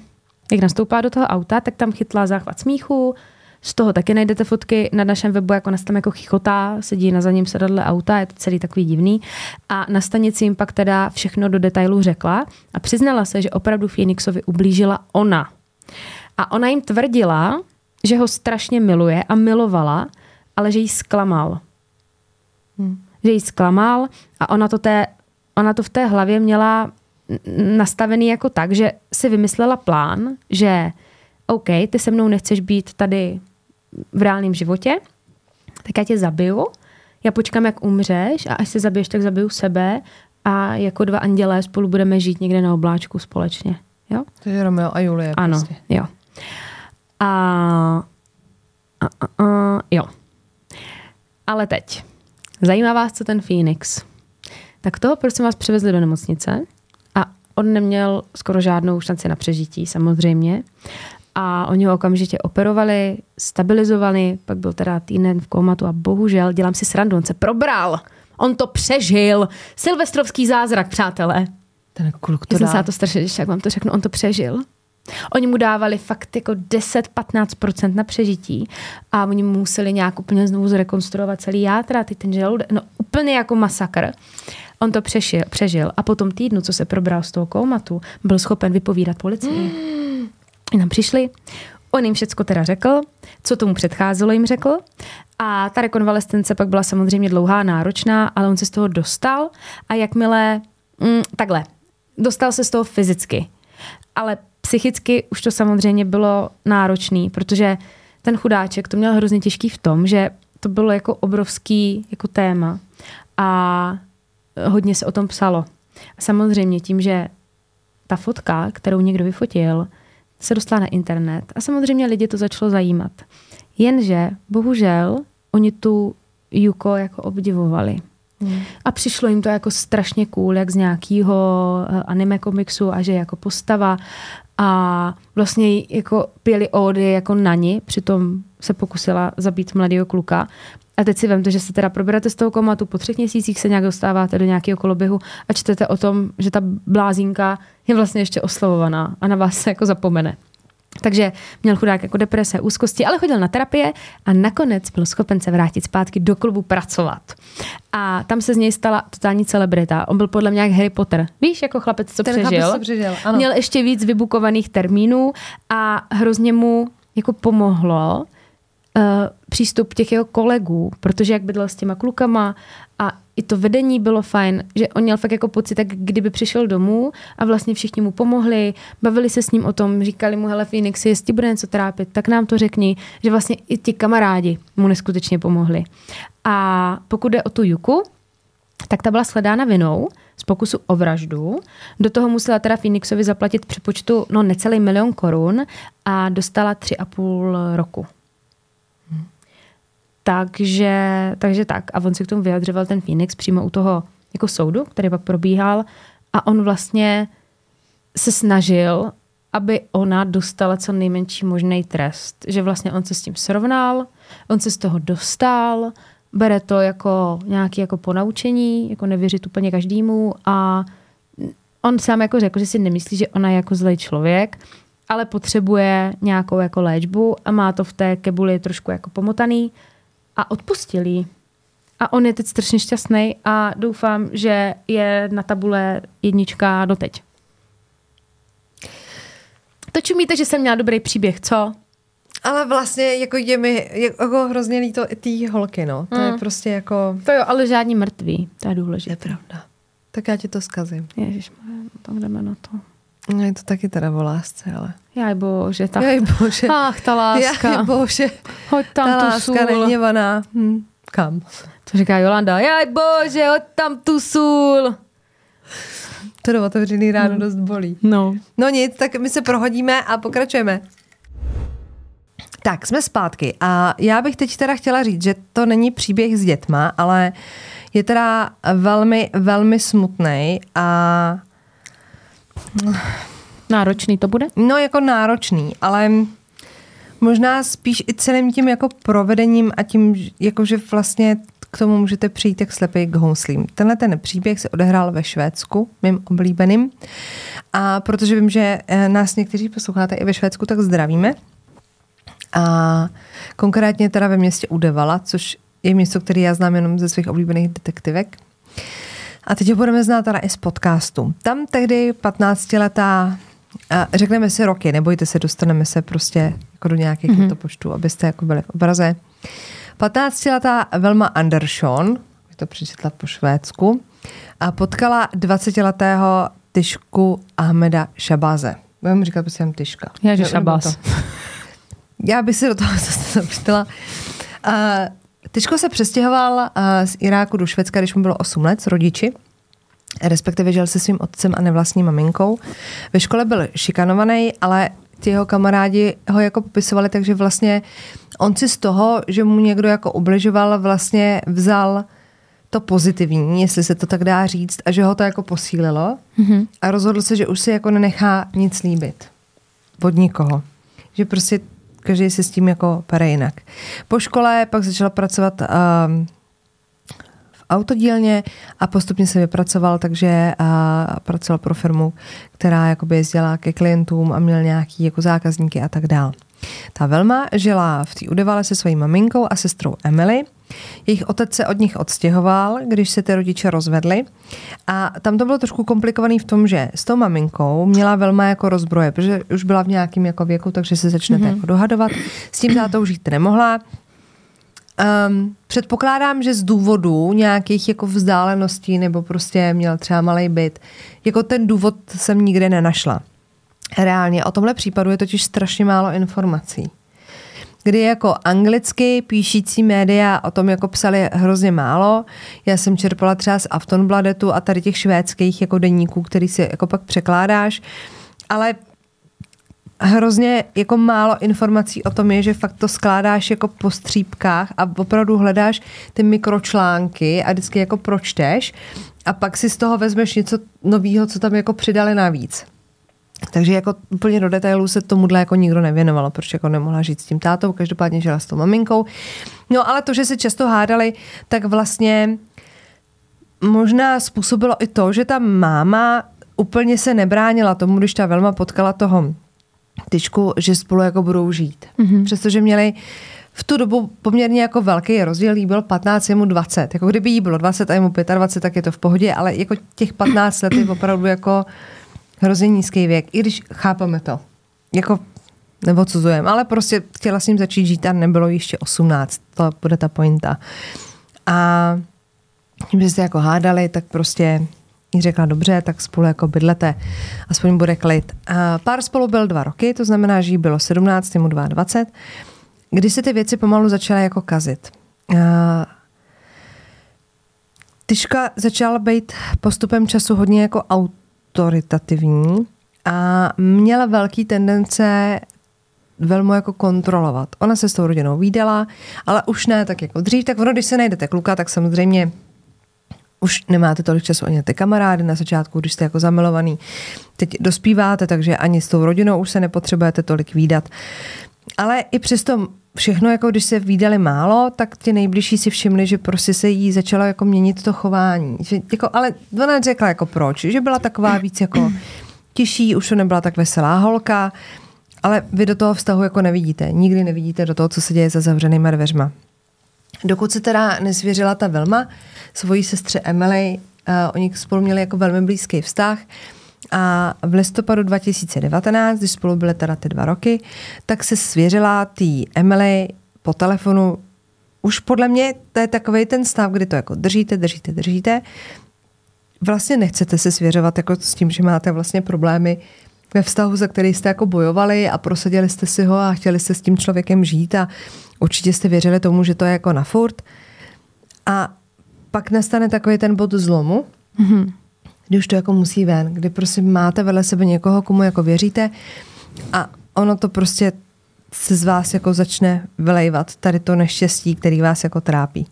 jak nastoupá do toho auta, tak tam chytla záchvat smíchu, z toho taky najdete fotky na našem webu, jak ona se tam jako chichotá, sedí na zadním sedadle auta, je to celý takový divný. A na stanici jim pak teda všechno do detailu řekla a přiznala se, že opravdu Phoenixovi ublížila ona. A ona jim tvrdila, že ho strašně miluje a milovala, ale že jí zklamal. Hmm. Že jí zklamal a ona to, té, ona to v té hlavě měla nastavený jako tak, že si vymyslela plán, že OK, ty se mnou nechceš být tady v reálném životě, tak já tě zabiju, já počkám, jak umřeš a až se zabiješ, tak zabiju sebe a jako dva andělé spolu budeme žít někde na obláčku společně. Jo? To je Romeo a Julie. Ano, prostě. jo. A, a, a, a, jo. Ale teď. Zajímá vás, co ten Phoenix. Tak toho, proč jsme vás přivezli do nemocnice on neměl skoro žádnou šanci na přežití, samozřejmě a oni ho okamžitě operovali, stabilizovali, pak byl teda týden v komatu a bohužel, dělám si srandu, on se probral. On to přežil. Silvestrovský zázrak, přátelé. Ten kluk to Já jsem se to strašně, když jak vám to řeknu, on to přežil. Oni mu dávali fakt jako 10-15% na přežití a oni mu museli nějak úplně znovu zrekonstruovat celý játra, ty ten žaludek, no úplně jako masakr. On to přešil, přežil a po tom týdnu, co se probral z toho komatu, byl schopen vypovídat policii. Mm nám přišli, on jim všecko teda řekl, co tomu předcházelo jim řekl a ta rekonvalescence pak byla samozřejmě dlouhá, náročná, ale on se z toho dostal a jakmile, mm, takhle, dostal se z toho fyzicky, ale psychicky už to samozřejmě bylo náročný, protože ten chudáček to měl hrozně těžký v tom, že to bylo jako obrovský jako téma a hodně se o tom psalo. A samozřejmě tím, že ta fotka, kterou někdo vyfotil, se dostala na internet a samozřejmě lidi to začalo zajímat. Jenže bohužel oni tu Juko jako obdivovali. Hmm. A přišlo jim to jako strašně cool, jak z nějakého eh, anime komiksu a že jako postava a vlastně jako pěli ódy jako na ní, přitom se pokusila zabít mladého kluka. A teď si vemte, že se teda proberete z toho komatu, po třech měsících se nějak dostáváte do nějakého koloběhu a čtete o tom, že ta blázínka je vlastně ještě oslovovaná a na vás se jako zapomene. Takže měl chudák jako deprese, úzkosti, ale chodil na terapie a nakonec byl schopen se vrátit zpátky do klubu pracovat. A tam se z něj stala totální celebrita. On byl podle mě jak Harry Potter. Víš, jako chlapec, co Ten přežil. Chlapec, co přežil ano. Měl ještě víc vybukovaných termínů a hrozně mu jako pomohlo, uh, přístup těch jeho kolegů, protože jak bydlel s těma klukama i to vedení bylo fajn, že on měl fakt jako pocit, tak kdyby přišel domů a vlastně všichni mu pomohli, bavili se s ním o tom, říkali mu, hele Phoenix, jestli bude něco trápit, tak nám to řekni, že vlastně i ti kamarádi mu neskutečně pomohli. A pokud jde o tu Juku, tak ta byla sledána vinou z pokusu o vraždu. Do toho musela teda Phoenixovi zaplatit přepočtu no necelý milion korun a dostala tři a půl roku. Takže, takže tak. A on si k tomu vyjadřoval ten Phoenix přímo u toho jako soudu, který pak probíhal. A on vlastně se snažil, aby ona dostala co nejmenší možný trest. Že vlastně on se s tím srovnal, on se z toho dostal, bere to jako nějaké jako ponaučení, jako nevěřit úplně každému a on sám jako řekl, že si nemyslí, že ona je jako zlej člověk, ale potřebuje nějakou jako léčbu a má to v té kebuli trošku jako pomotaný a odpustil jí. A on je teď strašně šťastný a doufám, že je na tabule jednička doteď. To čumíte, že jsem měla dobrý příběh, co? Ale vlastně jako je mi jako hrozně líto i té holky, no. To hmm. je prostě jako... To jo, ale žádní mrtví, to je důležité. Je pravda. Tak já ti to zkazím. Ježiš, tak jdeme na to. No je to taky teda o lásce, ale... Jaj bože, ta... Jaj bože. Ach, ta láska. Jaj bože. Hoď tam ta tu láska sůl. nehněvaná. Hm. Kam? To říká Jolanda. Jaj bože, hoď tam tu sůl. To do otevřený ráno hmm. dost bolí. No. No nic, tak my se prohodíme a pokračujeme. Tak, jsme zpátky a já bych teď teda chtěla říct, že to není příběh s dětma, ale je teda velmi, velmi smutný a Náročný to bude? No jako náročný, ale možná spíš i celým tím jako provedením a tím, jakože vlastně k tomu můžete přijít jak slepý k houslím. Tenhle ten příběh se odehrál ve Švédsku, mým oblíbeným. A protože vím, že eh, nás někteří posloucháte i ve Švédsku, tak zdravíme. A konkrétně teda ve městě Udevala, což je město, které já znám jenom ze svých oblíbených detektivek. A teď ho budeme znát teda i z podcastu. Tam tehdy 15-letá, řekneme si roky, nebojte se, dostaneme se prostě jako do nějakých mm-hmm. počtů, abyste jako byli v obraze. 15-letá Velma Andersson, je to přečetla po švédsku, a potkala 20-letého Tyšku Ahmeda Šabaze. Budeme říkat prostě jen Tyška. Já, že Šabaz. Já bych si do toho zase zapřítila. Uh, Tyško se přestěhoval uh, z Iráku do Švédska, když mu bylo 8 let s rodiči respektive žil se svým otcem a nevlastní maminkou. Ve škole byl šikanovaný, ale ti jeho kamarádi ho jako popisovali, takže vlastně on si z toho, že mu někdo jako ubližoval, vlastně vzal to pozitivní, jestli se to tak dá říct, a že ho to jako posílilo mm-hmm. a rozhodl se, že už si jako nenechá nic líbit od nikoho. Že prostě každý se s tím jako pere jinak. Po škole pak začal pracovat um, v autodílně a postupně se vypracoval, takže uh, pracoval pro firmu, která jakoby jezdila ke klientům a měl nějaký jako zákazníky a tak dál. Ta Velma žila v té Udevale se svojí maminkou a sestrou Emily. Jejich otec se od nich odstěhoval, když se ty rodiče rozvedli. A tam to bylo trošku komplikovaný v tom, že s tou maminkou měla Velma jako rozbroje, protože už byla v nějakém jako věku, takže se začnete mm-hmm. jako dohadovat. S tím tátou žít nemohla. Um, předpokládám, že z důvodu nějakých jako vzdáleností nebo prostě měl třeba malý byt, jako ten důvod jsem nikde nenašla. Reálně o tomhle případu je totiž strašně málo informací. Kdy jako anglicky píšící média o tom jako psali hrozně málo. Já jsem čerpala třeba z Aftonbladetu a tady těch švédských jako denníků, který si jako pak překládáš. Ale hrozně jako málo informací o tom je, že fakt to skládáš jako po střípkách a opravdu hledáš ty mikročlánky a vždycky jako pročteš a pak si z toho vezmeš něco nového, co tam jako přidali navíc. Takže jako úplně do detailů se tomuhle jako nikdo nevěnovalo, protože jako nemohla žít s tím tátou, každopádně žila s tou maminkou. No ale to, že se často hádali, tak vlastně možná způsobilo i to, že ta máma úplně se nebránila tomu, když ta Velma potkala toho tyčku, že spolu jako budou žít. Mm-hmm. Přestože měli v tu dobu poměrně jako velký rozdíl, jí byl 15, jemu 20. Jako kdyby jí bylo 20 a jemu 25, tak je to v pohodě, ale jako těch 15 let je opravdu jako hrozně nízký věk, i když chápeme to. Jako nebo cuzujem, ale prostě chtěla ním začít žít a nebylo ještě 18. To bude ta pointa. A tím, že se jako hádali, tak prostě jí řekla, dobře, tak spolu jako bydlete, aspoň bude klid. A pár spolu byl dva roky, to znamená, že jí bylo 17, mu 22, kdy se ty věci pomalu začaly jako kazit. A Tyška začala být postupem času hodně jako autoritativní a měla velký tendence velmi jako kontrolovat. Ona se s tou rodinou výdala, ale už ne tak jako dřív. Tak ono, když se najdete kluka, tak samozřejmě už nemáte tolik času ani na ty kamarády na začátku, když jste jako zamilovaný. Teď dospíváte, takže ani s tou rodinou už se nepotřebujete tolik výdat. Ale i přesto všechno, jako když se výdali málo, tak ti nejbližší si všimli, že prostě se jí začalo jako měnit to chování. Že, jako, ale ona řekla jako proč, že byla taková víc jako těžší, už to nebyla tak veselá holka, ale vy do toho vztahu jako nevidíte. Nikdy nevidíte do toho, co se děje za zavřenýma dveřma. Dokud se teda nezvěřila ta Velma svojí sestře Emily, uh, oni spolu měli jako velmi blízký vztah, a v listopadu 2019, když spolu byly teda ty dva roky, tak se svěřila tý Emily po telefonu. Už podle mě to je takový ten stav, kdy to jako držíte, držíte, držíte. Vlastně nechcete se svěřovat jako s tím, že máte vlastně problémy ve vztahu, za který jste jako bojovali a prosadili jste si ho a chtěli jste s tím člověkem žít a určitě jste věřili tomu, že to je jako na furt. A pak nastane takový ten bod zlomu, mm-hmm kdy už to jako musí ven, kdy prostě máte vedle sebe někoho, komu jako věříte a ono to prostě se z vás jako začne vylejvat tady to neštěstí, který vás jako trápí.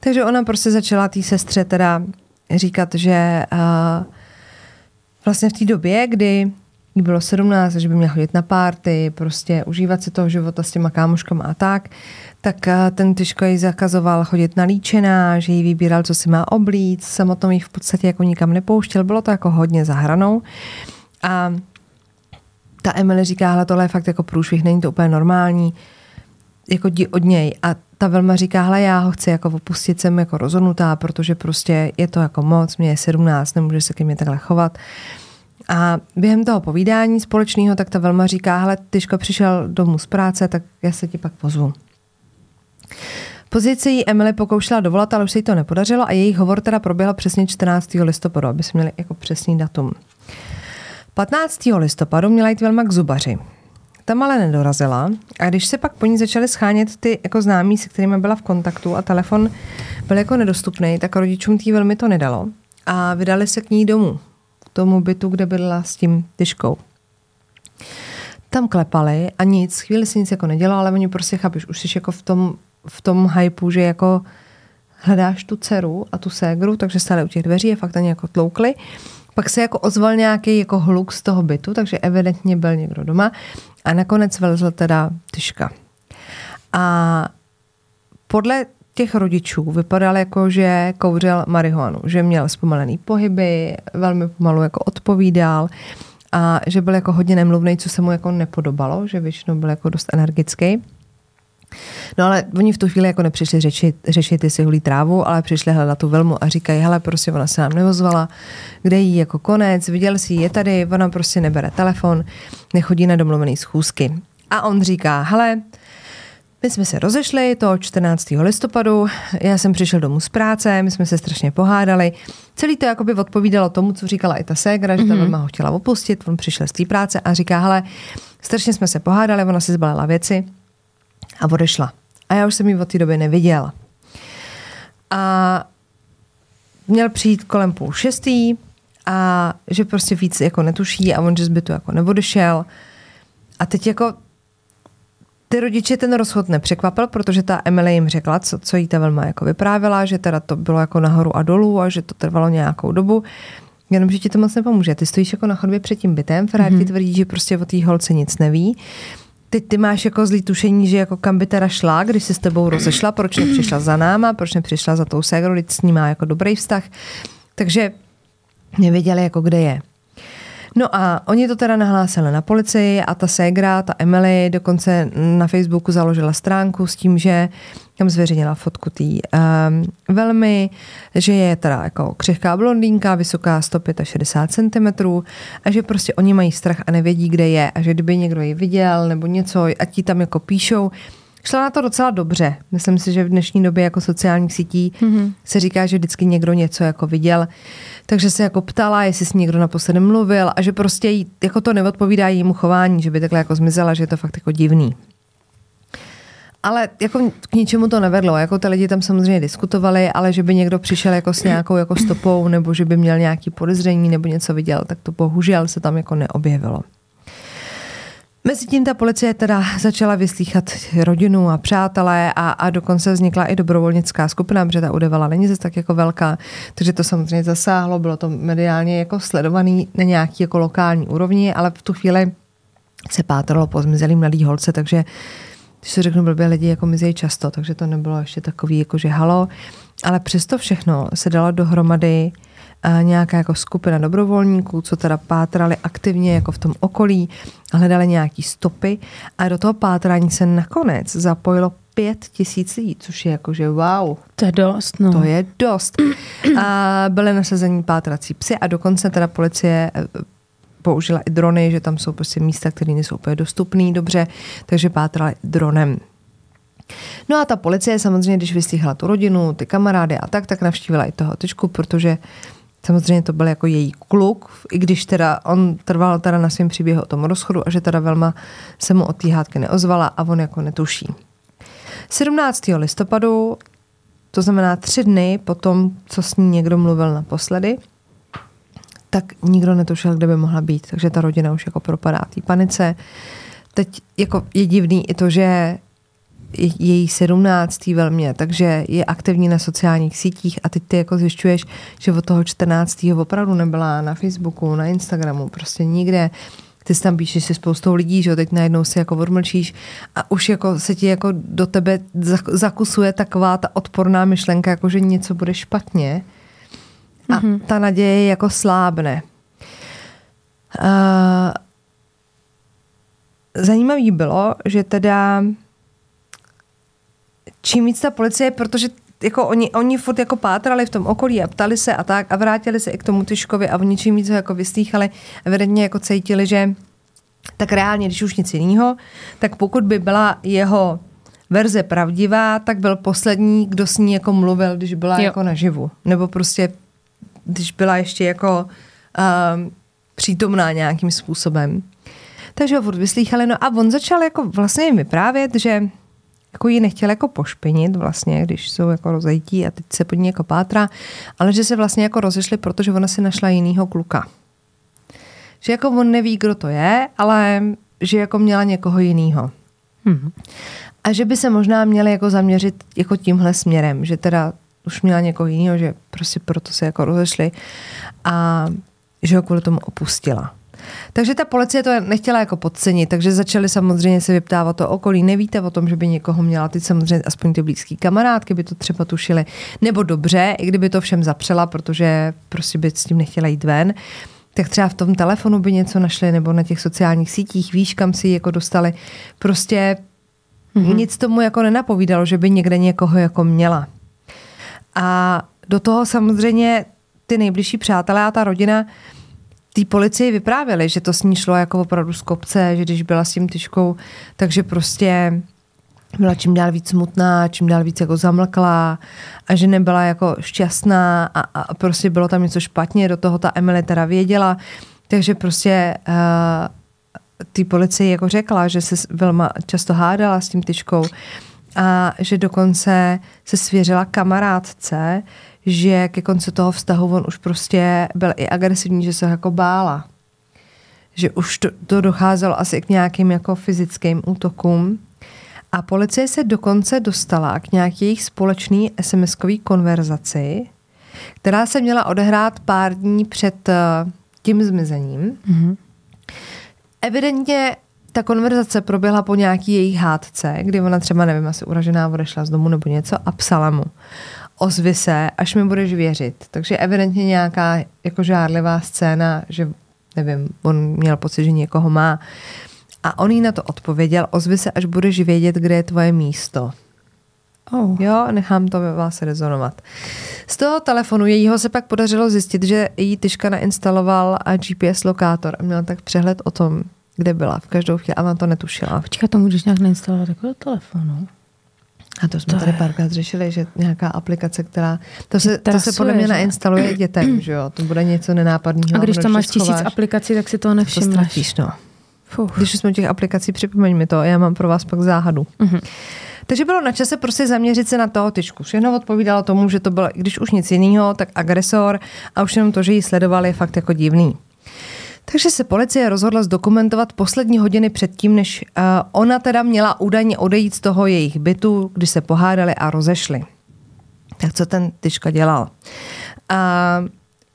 Takže ona prostě začala té sestře teda říkat, že uh, vlastně v té době, kdy jí bylo 17, že by měla chodit na párty, prostě užívat si toho života s těma kámoškama a tak, tak eh, ten Tyško jí zakazoval chodit na líčená, že jí vybíral, co si má oblít, samotnou jí v podstatě jako nikam nepouštěl, bylo to jako hodně za hranou. A ta Emily říká, hele, tohle je fakt jako průšvih, není to úplně normální, jako jdi od něj. A ta Velma říká, hele, já ho chci jako opustit, jsem jako rozhodnutá, protože prostě je to jako moc, mě je 17, nemůže se ke mně takhle chovat. A během toho povídání společného, tak ta Velma říká, hele, Tyško přišel domů z práce, tak já se ti pak pozvu. Se jí Emily pokoušela dovolat, ale už se jí to nepodařilo a jejich hovor teda proběhl přesně 14. listopadu, aby jsme měli jako přesný datum. 15. listopadu měla jít Velma k zubaři. Tam ale nedorazila a když se pak po ní začaly schánět ty jako známí, se kterými byla v kontaktu a telefon byl jako nedostupný, tak rodičům tý velmi to nedalo a vydali se k ní domů, tomu bytu, kde byla s tím tyškou. Tam klepali a nic, chvíli si nic jako nedělalo, ale oni prostě chápeš, už jsi jako v tom, v tom hypeu, že jako hledáš tu dceru a tu ségru, takže stále u těch dveří je fakt ani jako tloukli. Pak se jako ozval nějaký jako hluk z toho bytu, takže evidentně byl někdo doma a nakonec vylezl teda tyška. A podle těch rodičů vypadal jako, že kouřil marihuanu, že měl zpomalený pohyby, velmi pomalu jako odpovídal a že byl jako hodně nemluvný, co se mu jako nepodobalo, že většinou byl jako dost energický. No ale oni v tu chvíli jako nepřišli řešit, řešit jestli hulí trávu, ale přišli hledat tu velmu a říkají, hele, prostě ona se nám neozvala, kde jí jako konec, viděl si je tady, ona prostě nebere telefon, nechodí na domluvený schůzky. A on říká, hele, my jsme se rozešli to 14. listopadu, já jsem přišel domů z práce, my jsme se strašně pohádali. Celý to jakoby odpovídalo tomu, co říkala i ta ségra, že ta mm-hmm. ho chtěla opustit, on přišel z té práce a říká, hele, strašně jsme se pohádali, ona si zbalila věci, a odešla. A já už jsem ji od té doby neviděl. A měl přijít kolem půl šestý a že prostě víc jako netuší a on že z bytu jako neodešel. A teď jako ty rodiče ten rozchod nepřekvapil, protože ta Emily jim řekla, co, co jí ta velma jako vyprávěla, že teda to bylo jako nahoru a dolů a že to trvalo nějakou dobu. Jenomže ti to moc nepomůže. Ty stojíš jako na chodbě před tím bytem, Ferrari mm-hmm. ti tvrdí, že prostě o té holce nic neví ty, ty máš jako zlý tušení, že jako kam by teda šla, když se s tebou rozešla, proč nepřišla za náma, proč nepřišla za tou ségrou, když s ní má jako dobrý vztah. Takže nevěděli, jako kde je. No a oni to teda nahlásili na policii a ta ségra, ta Emily, dokonce na Facebooku založila stránku s tím, že tam zveřejnila fotku té um, velmi, že je teda jako křehká blondýnka, vysoká 165 cm a že prostě oni mají strach a nevědí, kde je a že kdyby někdo ji viděl nebo něco, a ti tam jako píšou, Šla na to docela dobře. Myslím si, že v dnešní době jako sociálních sítí mm-hmm. se říká, že vždycky někdo něco jako viděl. Takže se jako ptala, jestli s někdo naposledy mluvil a že prostě jí, jako to neodpovídá jejímu chování, že by takhle jako zmizela, že je to fakt jako divný. Ale jako k ničemu to nevedlo. Jako ty lidi tam samozřejmě diskutovali, ale že by někdo přišel jako s nějakou jako stopou nebo že by měl nějaký podezření nebo něco viděl, tak to bohužel se tam jako neobjevilo. Mezitím ta policie teda začala vyslýchat rodinu a přátelé a, a dokonce vznikla i dobrovolnická skupina, protože ta udevala není zase tak jako velká, takže to samozřejmě zasáhlo, bylo to mediálně jako sledovaný na nějaký jako lokální úrovni, ale v tu chvíli se pátralo po zmizelý mladý holce, takže když se řeknu blbě, lidi jako mizí často, takže to nebylo ještě takový jako že halo, ale přesto všechno se dalo dohromady nějaká jako skupina dobrovolníků, co teda pátrali aktivně jako v tom okolí, hledali nějaký stopy a do toho pátrání se nakonec zapojilo pět tisíc lidí, což je jako, že wow. To je dost, no. To je dost. A byly nasazení pátrací psy a dokonce teda policie eh, použila i drony, že tam jsou prostě místa, které nejsou úplně dostupné dobře, takže pátrali dronem. No a ta policie samozřejmě, když vystihla tu rodinu, ty kamarády a tak, tak navštívila i toho tyčku, protože Samozřejmě to byl jako její kluk, i když teda on trval teda na svém příběhu o tom rozchodu a že teda Velma se mu od té hádky neozvala a on jako netuší. 17. listopadu, to znamená tři dny po tom, co s ní někdo mluvil naposledy, tak nikdo netušil, kde by mohla být. Takže ta rodina už jako propadá té panice. Teď jako je divný i to, že její sedmnáctý velmě, takže je aktivní na sociálních sítích a teď ty jako zjišťuješ, že od toho 14. opravdu nebyla na Facebooku, na Instagramu, prostě nikde. ty si tam píšeš si spoustou lidí, že jo, teď najednou si jako odmlčíš a už jako se ti jako do tebe zakusuje taková ta odporná myšlenka, jako že něco bude špatně a mm-hmm. ta naděje jako slábne. Uh, zajímavý bylo, že teda čím víc ta policie, protože jako oni, oni furt jako pátrali v tom okolí a ptali se a tak a vrátili se i k tomu Tyškovi a oni čím víc ho jako vyslýchali, evidentně jako cítili, že tak reálně, když už nic jiného, tak pokud by byla jeho verze pravdivá, tak byl poslední, kdo s ní jako mluvil, když byla jo. jako naživu. Nebo prostě, když byla ještě jako um, přítomná nějakým způsobem. Takže ho furt vyslýchali. No a on začal jako vlastně jim vyprávět, že jako ji nechtěl jako pošpinit vlastně, když jsou jako rozejtí a teď se pod ní jako pátra, ale že se vlastně jako rozešli, protože ona si našla jinýho kluka. Že jako on neví, kdo to je, ale že jako měla někoho jiného. Hmm. A že by se možná měli jako zaměřit jako tímhle směrem, že teda už měla někoho jiného, že prostě proto se jako rozešli a že ho kvůli tomu opustila. Takže ta policie to nechtěla jako podcenit, takže začali samozřejmě se vyptávat to okolí. Nevíte o tom, že by někoho měla, teď samozřejmě aspoň ty blízké kamarádky by to třeba tušili. Nebo dobře, i kdyby to všem zapřela, protože prostě by s tím nechtěla jít ven tak třeba v tom telefonu by něco našli, nebo na těch sociálních sítích, víš, kam si jako dostali. Prostě mm-hmm. nic tomu jako nenapovídalo, že by někde někoho jako měla. A do toho samozřejmě ty nejbližší přátelé a ta rodina té policii vyprávěli, že to s ní šlo jako opravdu z kopce, že když byla s tím tyškou, takže prostě byla čím dál víc smutná, čím dál víc jako zamlklá a že nebyla jako šťastná a, a prostě bylo tam něco špatně, do toho ta Emily teda věděla, takže prostě uh, ty policii jako řekla, že se velmi často hádala s tím tyčkou a že dokonce se svěřila kamarádce, že ke konci toho vztahu on už prostě byl i agresivní, že se jako bála. Že už to, to docházelo asi k nějakým jako fyzickým útokům. A policie se dokonce dostala k nějaké jejich společný SMS-kový konverzaci, která se měla odehrát pár dní před eh, tím zmizením. Mm-hmm. Evidentně ta konverzace proběhla po nějaký jejich hádce, kdy ona třeba, nevím, asi uražená odešla z domu nebo něco a psala mu ozvi se, až mi budeš věřit. Takže evidentně nějaká jako žárlivá scéna, že nevím, on měl pocit, že někoho má. A on jí na to odpověděl, ozvi se, až budeš vědět, kde je tvoje místo. Oh. Jo, nechám to ve vás rezonovat. Z toho telefonu jejího se pak podařilo zjistit, že její tyška nainstaloval GPS lokátor a měl tak přehled o tom, kde byla v každou chvíli a ona to netušila. Počkej, to můžeš nějak nainstalovat takového telefonu? A to jsme to tady je... párkrát řešili, že nějaká aplikace, která... To se, to se podle mě nainstaluje dětem, že jo? To bude něco nenápadného. A když tam máš tisíc aplikací, tak si toho nevšimneš. To ztratíš, no. Fuh. Když jsme těch aplikací, připomeň mi to, já mám pro vás pak záhadu. Uh-huh. Takže bylo na čase prostě zaměřit se na toho tyčku. Všechno odpovídalo tomu, že to bylo, když už nic jiného, tak agresor a už jenom to, že ji sledoval, je fakt jako divný. Takže se policie rozhodla zdokumentovat poslední hodiny předtím, než uh, ona teda měla údajně odejít z toho jejich bytu, kdy se pohádali a rozešli. Tak co ten tyčka dělal? Uh,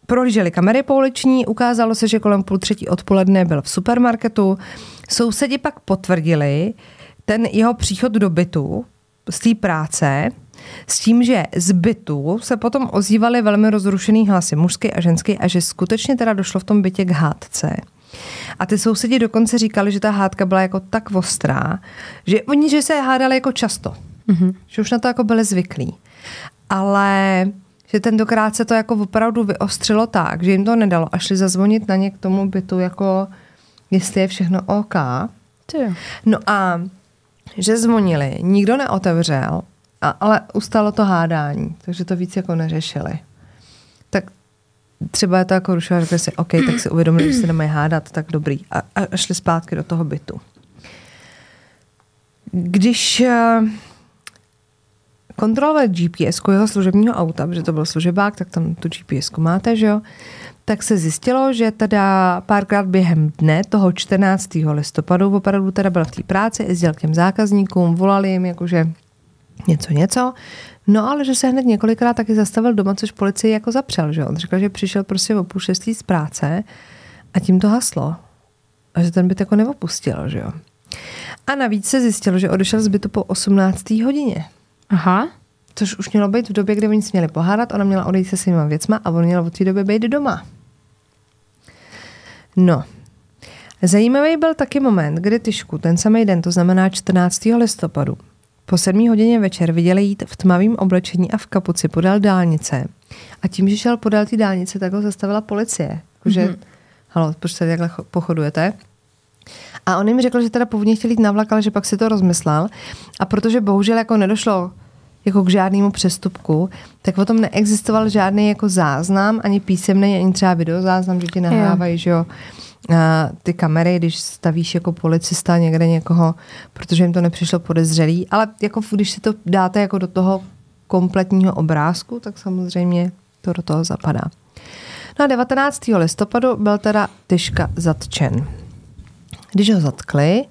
prohlíželi kamery pouliční, ukázalo se, že kolem půl třetí odpoledne byl v supermarketu. Sousedi pak potvrdili ten jeho příchod do bytu z té práce, s tím, že z bytu se potom ozývaly velmi rozrušený hlasy, mužský a ženský, a že skutečně teda došlo v tom bytě k hádce. A ty sousedi dokonce říkali, že ta hádka byla jako tak ostrá, že oni, že se hádali jako často. Mm-hmm. Že už na to jako byli zvyklí. Ale že tentokrát se to jako opravdu vyostřilo tak, že jim to nedalo a šli zazvonit na ně k tomu bytu jako jestli je všechno OK. No a že zvonili, nikdo neotevřel a, ale ustalo to hádání, takže to víc jako neřešili. Tak třeba je to jako rušila, řekli si, OK, tak si uvědomili, že se nemají hádat, tak dobrý. A, a šli zpátky do toho bytu. Když uh, kontrolovali GPS jeho služebního auta, protože to byl služebák, tak tam tu GPS máte, že jo, tak se zjistilo, že teda párkrát během dne toho 14. listopadu opravdu teda byl v té práci, jezdil k těm zákazníkům, volali jim jakože něco, něco. No ale že se hned několikrát taky zastavil doma, což policii jako zapřel, že on řekl, že přišel prostě o půl šestý z práce a tím to haslo. a že ten byt jako neopustil, že jo. A navíc se zjistilo, že odešel z bytu po 18. hodině. Aha. Což už mělo být v době, kdy oni měli pohádat, ona měla odejít se svýma věcma a on měl od té doby být doma. No, Zajímavý byl taky moment, kdy Tyšku ten samý den, to znamená 14. listopadu, po 7 hodině večer viděli jít v tmavém oblečení a v kapuci podél dálnice. A tím, že šel podél té dálnice, tak ho zastavila policie. Že, mm-hmm. halo, proč tady takhle pochodujete? A on jim řekl, že teda původně chtěl jít na vlak, ale že pak si to rozmyslel. A protože bohužel jako nedošlo jako k žádnému přestupku, tak o tom neexistoval žádný jako záznam, ani písemný, ani třeba videozáznam, že ti nahrávají, že jo, ty kamery, když stavíš jako policista někde někoho, protože jim to nepřišlo podezřelý, ale jako když si to dáte jako do toho kompletního obrázku, tak samozřejmě to do toho zapadá. No a 19. listopadu byl teda Tyška zatčen. Když ho zatkli,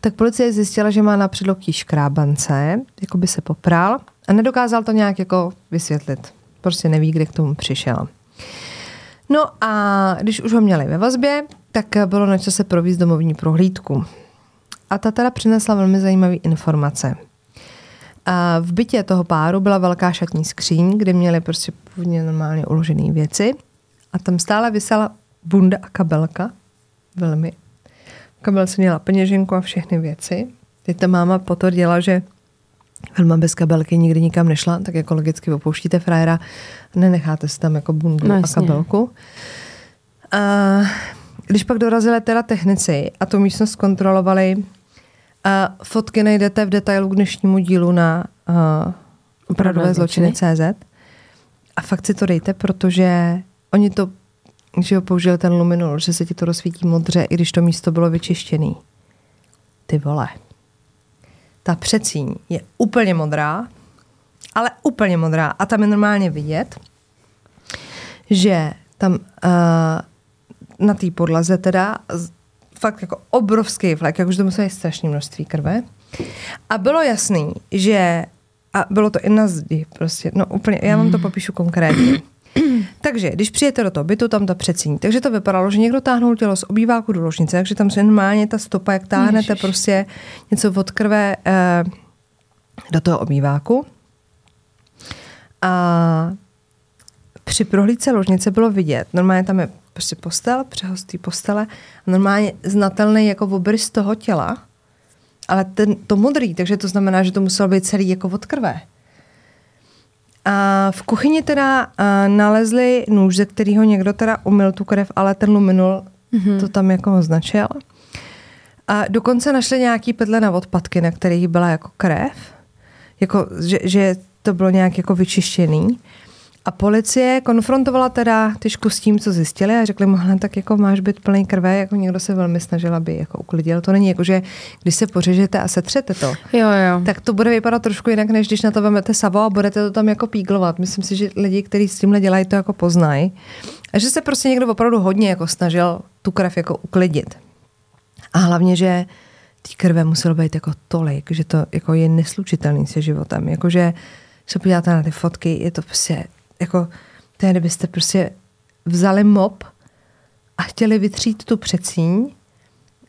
tak policie zjistila, že má na předloktí škrábance, jako by se popral a nedokázal to nějak jako vysvětlit. Prostě neví, kde k tomu přišel. No a když už ho měli ve vazbě, tak bylo na čase provízt domovní prohlídku. A ta teda přinesla velmi zajímavé informace. A v bytě toho páru byla velká šatní skříň, kde měli prostě původně normálně uložené věci. A tam stále vysela bunda a kabelka. Velmi. Kabelce měla peněženku a všechny věci. Teď ta máma potvrdila, že Velma bez kabelky nikdy nikam nešla, tak jako logicky opouštíte frajera, nenecháte si tam jako bundu no, a kabelku. A když pak dorazili teda technici a tu místnost zkontrolovali, a fotky najdete v detailu k dnešnímu dílu na uh, opravdové zločiny CZ. A fakt si to dejte, protože oni to, že ho použili ten luminol, že se ti to rozsvítí modře, i když to místo bylo vyčištěné. Ty vole. Ta přecíň je úplně modrá, ale úplně modrá. A tam je normálně vidět, že tam uh, na té podlaze teda fakt jako obrovský flek, jakože to muselo být strašné množství krve. A bylo jasný, že a bylo to i na zdi, prostě, no úplně, já vám to popíšu konkrétně. takže, když přijete do toho bytu, tam ta přecíní. Takže to vypadalo, že někdo táhnul tělo z obýváku do ložnice, takže tam se normálně ta stopa, jak táhnete Ježiš. prostě něco od krve eh, do toho obýváku. A při prohlídce ložnice bylo vidět, normálně tam je prostě postel, přehostý postele, normálně znatelný jako obrys toho těla, ale ten, to modrý, takže to znamená, že to muselo být celý jako od krve. A v kuchyni teda a, nalezli nůž, ze kterého někdo teda umyl tu krev, ale ten luminul mm-hmm. to tam jako označil. A dokonce našli nějaký pedle na odpadky, na kterých byla jako krev. Jako, že, že to bylo nějak jako vyčištěný. A policie konfrontovala teda Tyšku s tím, co zjistili a řekli mu, tak jako máš být plný krve, jako někdo se velmi snažil, aby jako uklidil. To není jako, že když se pořežete a setřete to, jo, jo. tak to bude vypadat trošku jinak, než když na to vemete savo a budete to tam jako píglovat. Myslím si, že lidi, kteří s tímhle dělají, to jako poznají. A že se prostě někdo opravdu hodně jako snažil tu krev jako uklidit. A hlavně, že té krve muselo být jako tolik, že to jako je neslučitelný se životem. Jakože se podíváte na ty fotky, je to prostě jako to kdybyste prostě vzali mop a chtěli vytřít tu přecíň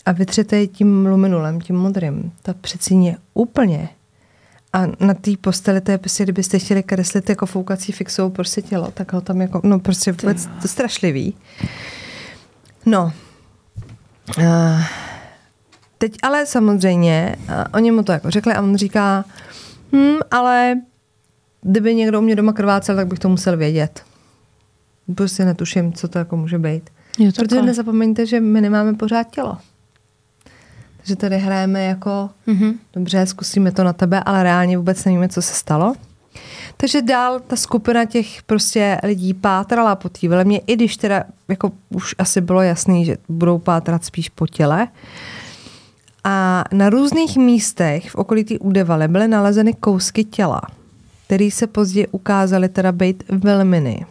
a vytřete ji tím luminulem, tím modrým. Ta přecíň je úplně a na té posteli to je prostě, kdybyste chtěli kreslit jako foukací fixou prostě tělo, tak ho tam jako, no prostě vůbec to strašlivý. No. Uh, teď ale samozřejmě, uh, oni mu to jako řekli a on říká, hm, ale kdyby někdo u mě doma krvácel, tak bych to musel vědět. Prostě netuším, co to jako může být. Je to Protože nezapomeňte, že my nemáme pořád tělo. Takže tady hrajeme jako, mm-hmm. dobře, zkusíme to na tebe, ale reálně vůbec nevíme, co se stalo. Takže dál ta skupina těch prostě lidí pátrala po té velemě, i když teda jako už asi bylo jasný, že budou pátrat spíš po těle. A na různých místech v okolí té údevaly byly nalezeny kousky těla který se později ukázaly teda být velminy.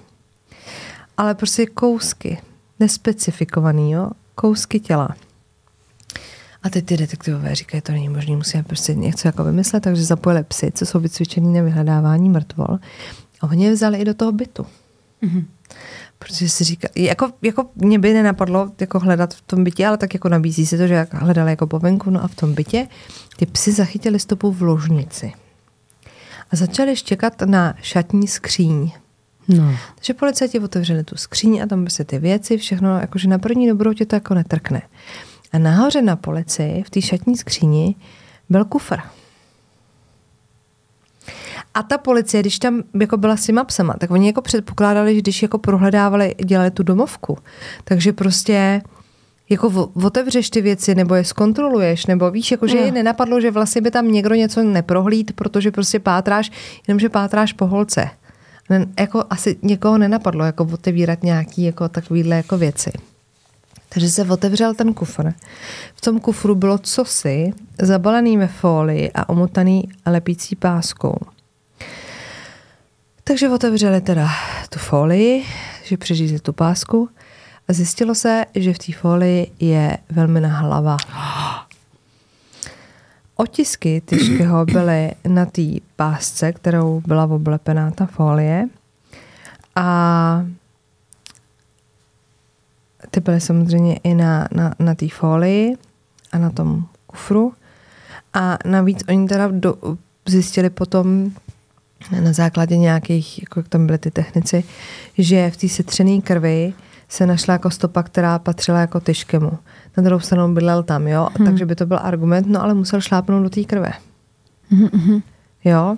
Ale prostě kousky, nespecifikovaný, jo? kousky těla. A teď ty detektivové říkají, to není možné, musíme prostě něco jako vymyslet, takže zapojili psy, co jsou vycvičený na vyhledávání mrtvol. A oni je vzali i do toho bytu. Mm-hmm. Protože si říká, jako, jako mě by nenapadlo jako hledat v tom bytě, ale tak jako nabízí se to, že hledali jako po venku, no a v tom bytě ty psy zachytili stopu v ložnici. A začali štěkat na šatní skříň. No. Takže policajti otevřeli tu skříň a tam by se ty věci, všechno, jakože na první dobrou tě to jako netrkne. A nahoře na policii, v té šatní skříni, byl kufr. A ta policie, když tam jako byla s těma psama, tak oni jako předpokládali, že když jako prohledávali, dělali tu domovku, takže prostě jako otevřeš ty věci, nebo je zkontroluješ, nebo víš, jako že no. je nenapadlo, že vlastně by tam někdo něco neprohlíd, protože prostě pátráš, jenomže pátráš po holce. Ne, jako asi někoho nenapadlo, jako otevírat nějaký jako takovýhle jako věci. Takže se otevřel ten kufr. V tom kufru bylo cosi zabalený ve folii a omotaný lepící páskou. Takže otevřeli teda tu folii, že přeřízli tu pásku zjistilo se, že v té folii je velmi na hlava. Otisky Tyškyho byly na té pásce, kterou byla oblepená ta folie a ty byly samozřejmě i na, na, na té folii a na tom kufru. A navíc oni teda do, zjistili potom na základě nějakých, jako jak tam byly ty technici, že v té setřené krvi se našla jako stopa, která patřila jako tyškemu. Na druhou stranu bydlel tam, jo, hmm. takže by to byl argument, no ale musel šlápnout do té krve. Hmm. Jo,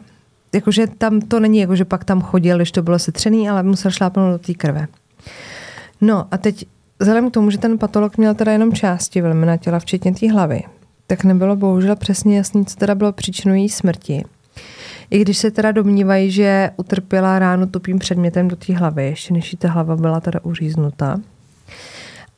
jakože tam to není, jakože pak tam chodil, když to bylo setřený, ale musel šlápnout do té krve. No a teď vzhledem k tomu, že ten patolog měl teda jenom části na těla, včetně té hlavy, tak nebylo bohužel přesně jasný, co teda bylo příčinou její smrti. I když se teda domnívají, že utrpěla ránu tupým předmětem do té hlavy, ještě než ta hlava byla teda uříznuta.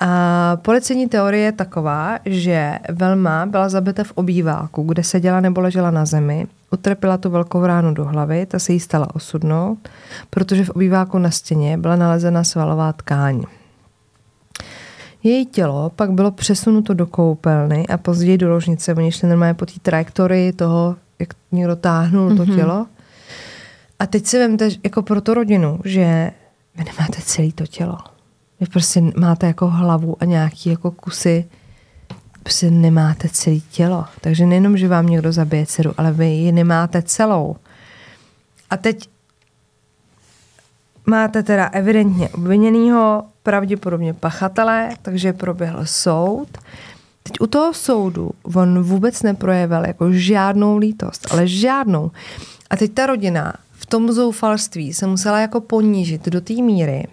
A policejní teorie je taková, že Velma byla zabita v obýváku, kde seděla nebo ležela na zemi, utrpěla tu velkou ránu do hlavy, ta se jí stala osudnou, protože v obýváku na stěně byla nalezena svalová tkáň. Její tělo pak bylo přesunuto do koupelny a později do ložnice. Oni šli normálně po té trajektorii toho, jak někdo táhnul mm-hmm. to mhm. tělo. A teď si vemte, jako pro tu rodinu, že vy nemáte celé to tělo. Vy prostě máte jako hlavu a nějaký jako kusy, prostě nemáte celé tělo. Takže nejenom, že vám někdo zabije dceru, ale vy ji nemáte celou. A teď máte teda evidentně obviněného, pravděpodobně pachatele, takže proběhl soud. Teď u toho soudu on vůbec neprojevil jako žádnou lítost, ale žádnou. A teď ta rodina v tom zoufalství se musela jako ponížit do té míry,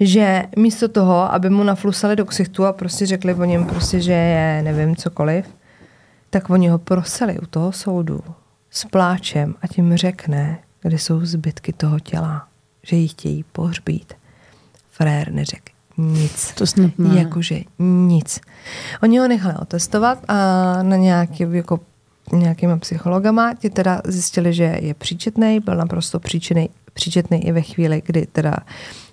že místo toho, aby mu naflusali do ksichtu a prostě řekli o něm prostě, že je nevím cokoliv, tak oni ho prosili u toho soudu s pláčem a tím řekne, kde jsou zbytky toho těla, že ji chtějí pohřbít. Frér neřekl nic. To snad ne. Jakože nic. Oni ho nechali otestovat a na nějaký, jako, nějakýma psychologama ti teda zjistili, že je příčetný, byl naprosto příčetný, příčetný i ve chvíli, kdy teda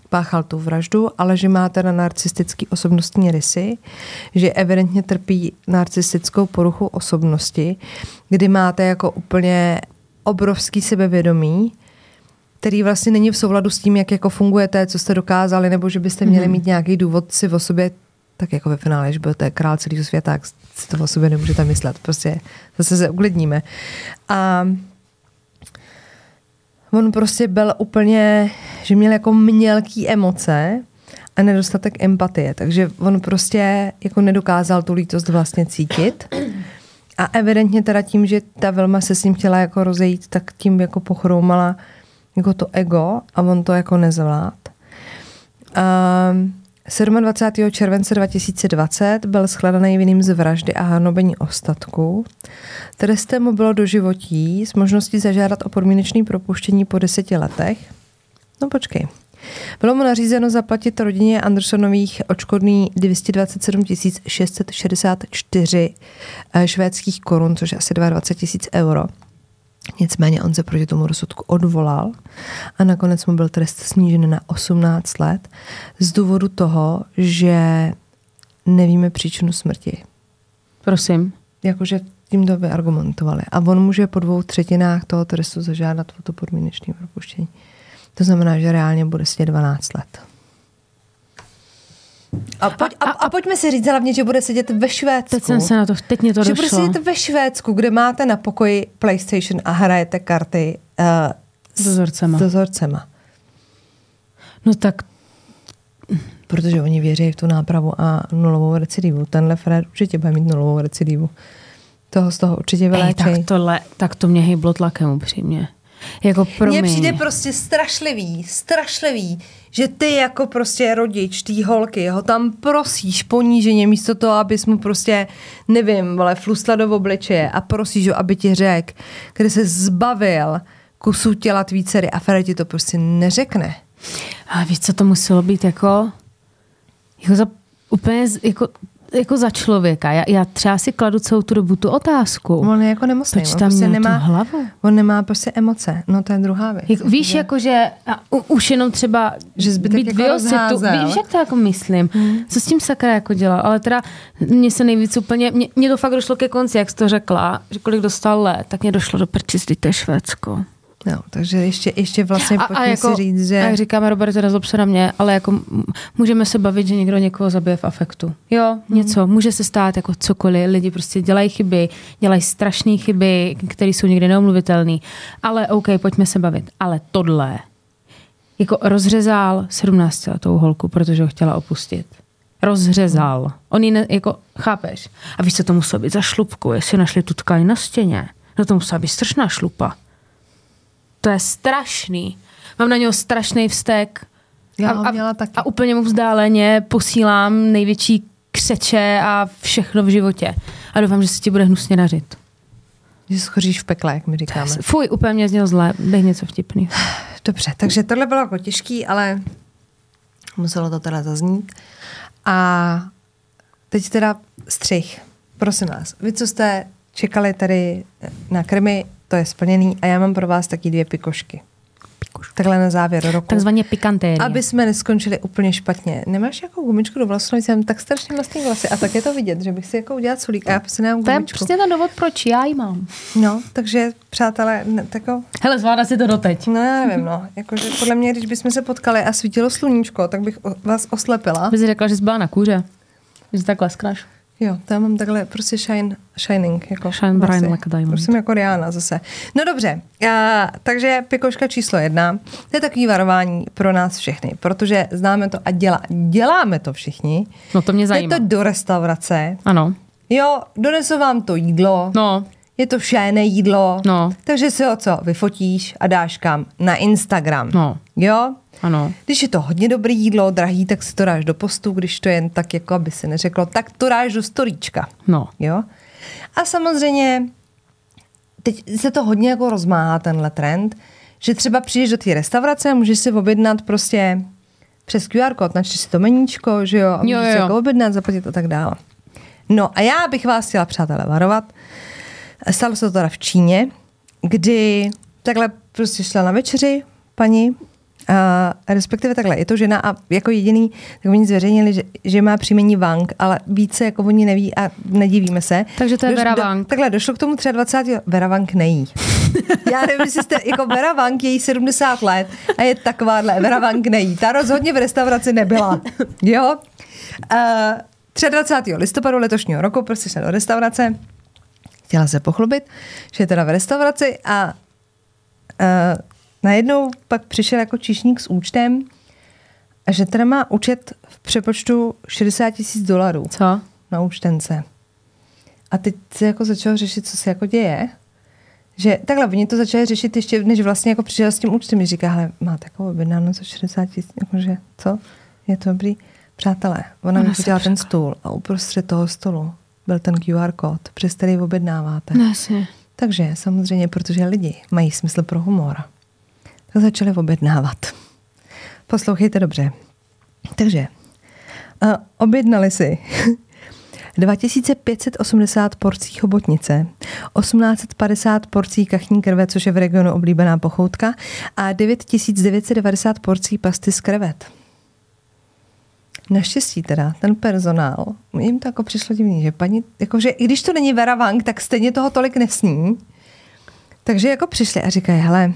páchal tu vraždu, ale že má teda narcistický osobnostní rysy, že evidentně trpí narcistickou poruchu osobnosti, kdy máte jako úplně obrovský sebevědomí, který vlastně není v souladu s tím, jak jako fungujete, co jste dokázali, nebo že byste měli mm-hmm. mít nějaký důvod si o sobě, tak jako ve finále, že budete král celého světa, tak si to o sobě nemůžete myslet. Prostě zase se uklidníme. A on prostě byl úplně, že měl jako mělký emoce a nedostatek empatie, takže on prostě jako nedokázal tu lítost vlastně cítit. A evidentně teda tím, že ta Velma se s ním chtěla jako rozejít, tak tím jako pochroumala jako to ego a on to jako nezvlád. Um, 27. července 2020 byl shledaný vinným z vraždy a hanobení ostatků. Trestem mu bylo doživotí s možností zažádat o podmínečné propuštění po deseti letech. No počkej. Bylo mu nařízeno zaplatit rodině Andersonových očkodný 227 664 eh, švédských korun, což je asi 22 tisíc euro. Nicméně on se proti tomu rozsudku odvolal a nakonec mu byl trest snížen na 18 let z důvodu toho, že nevíme příčinu smrti. Prosím. Jakože tím to vyargumentovali. A on může po dvou třetinách toho trestu zažádat o to podmínečné propuštění. To znamená, že reálně bude sedět 12 let. A, pojď, a, a, a pojďme si říct hlavně, že bude sedět ve Švédsku. Teď jsem se na to, teď mě to že došlo. bude sedět ve Švédsku, kde máte na pokoji PlayStation a hrajete karty uh, s dozorcema. S dozorcema. No tak protože oni věří v tu nápravu a nulovou recidivu. Tenhle Fred určitě bude mít nulovou recidivu. Toho z toho určitě vyléčej. Ej, tak, tohle, tak to mě hejblo tlakem upřímně. Jako Mně přijde prostě strašlivý, strašlivý, že ty jako prostě rodič té holky ho tam prosíš poníženě místo toho, abys mu prostě, nevím, vole, flustla do obličeje a prosíš ho, aby ti řekl, kde se zbavil kusu těla tvý dcery a Fred ti to prostě neřekne. Ale víš, co to muselo být jako, jako za úplně jako jako za člověka. Já, já třeba si kladu celou tu dobu tu otázku. On je jako nemocný. Proč tam prostě nemá hlavu? On nemá prostě emoce. No to je druhá věc. Jak, víš, že... jako že a, u, už jenom třeba že zbytek být jako tu, víš, jak to jako myslím. Hmm. Co s tím sakra jako dělal? Ale teda mně se nejvíc úplně, mně to fakt došlo ke konci, jak jsi to řekla, že kolik dostal let, tak mě došlo do prči, to je Švédsko. No, takže ještě, ještě vlastně a, a jako, si říct, že... A jak říkáme, Robert, nezlob se na mě, ale jako můžeme se bavit, že někdo někoho zabije v afektu. Jo, hmm. něco, může se stát jako cokoliv, lidi prostě dělají chyby, dělají strašné chyby, které jsou někdy neomluvitelné, ale OK, pojďme se bavit. Ale tohle, jako rozřezal 17 letou holku, protože ho chtěla opustit. Rozřezal. Hmm. On ji ne, jako, chápeš? A víš, co to muselo být za šlupku, jestli našli tu tkaň na stěně. No to musela být strašná šlupa. To je strašný. Mám na něho strašný vztek. Já a, měla taky. a úplně mu vzdáleně posílám největší křeče a všechno v životě. A doufám, že se ti bude hnusně dařit. Že schoříš v pekle, jak mi říkáme. Fuj, úplně mě znělo zle. Dej něco vtipný. Dobře, takže tohle bylo jako těžký, ale muselo to teda zaznít. A teď teda střih. Prosím vás, vy, co jste čekali tady na krmy, to je splněný a já mám pro vás taky dvě pikošky. Pikošky. Takhle na závěr roku. Takzvaně pikantérie. Aby jsme neskončili úplně špatně. Nemáš jako gumičku do vlasů? Jsem tak strašně mastný vlasy a tak je to vidět, že bych si jako udělal solík a já prostě nemám gumičku. To je přesně ten důvod, proč já ji mám. No, takže přátelé, ne, tako... Hele, zvládá si to doteď. No, já nevím, no. Jakože podle mě, když bychom se potkali a svítilo sluníčko, tak bych vás oslepila. Bys řekla, že jsi byla na kůře. Že takhle skraš. Jo, to já mám takhle prostě shine, shining. Jako shine bright like a diamond. Prostě jako Rihanna zase. No dobře, a, takže pikoška číslo jedna. To je takový varování pro nás všechny, protože známe to a dělá, děláme to všichni. No to mě zajímá. Je to do restaurace. Ano. Jo, donesu vám to jídlo. No. Je to šéné jídlo. No. Takže si ho co, vyfotíš a dáš kam? Na Instagram. No. Jo? Ano. Když je to hodně dobré jídlo, drahý, tak si to dáš do postu, když to jen tak, jako aby se neřeklo, tak to dáš do storíčka. No. Jo? A samozřejmě teď se to hodně jako rozmáhá tenhle trend, že třeba přijdeš do té restaurace a můžeš si objednat prostě přes QR kód, načteš si to meníčko, že jo, a můžeš jo, jo. si jako objednat, zaplatit a tak dále. No a já bych vás chtěla, přátelé, varovat. Stalo se to teda v Číně, kdy takhle prostě šla na večeři paní Uh, respektive takhle, je to žena a jako jediný, tak oni zveřejnili, že, že má příjmení Wang, ale více jako oni neví a nedivíme se. Takže to je Doš, Vera Wang. Do, takhle, došlo k tomu 23. Vera Wang nejí. Já nevím, jestli jste, jako Vera Wang je jí 70 let a je takováhle, Vera Wang nejí. Ta rozhodně v restauraci nebyla. Jo? Uh, 23. listopadu letošního roku prostě šla do restaurace, chtěla se pochlubit, že je teda v restauraci a uh, najednou pak přišel jako číšník s účtem, že teda má účet v přepočtu 60 tisíc dolarů. Co? Na účtence. A teď se jako začal řešit, co se jako děje. Že takhle, oni to začali řešit ještě, než vlastně jako přišel s tím účtem. Mi říká, hele, má takovou objednáno za 60 tisíc, jakože, co? Je to dobrý? Přátelé, ona mi udělala ten stůl a uprostřed toho stolu byl ten QR kód, přes který objednáváte. No, Takže samozřejmě, protože lidi mají smysl pro humor tak začali objednávat. Poslouchejte dobře. Takže uh, objednali si 2580 porcí chobotnice, 1850 porcí kachní krve, což je v regionu oblíbená pochoutka, a 9990 porcí pasty z krevet. Naštěstí teda, ten personál, jim to jako přišlo divný, že paní, jakože i když to není Vera Wang, tak stejně toho tolik nesní. Takže jako přišli a říkají, hele,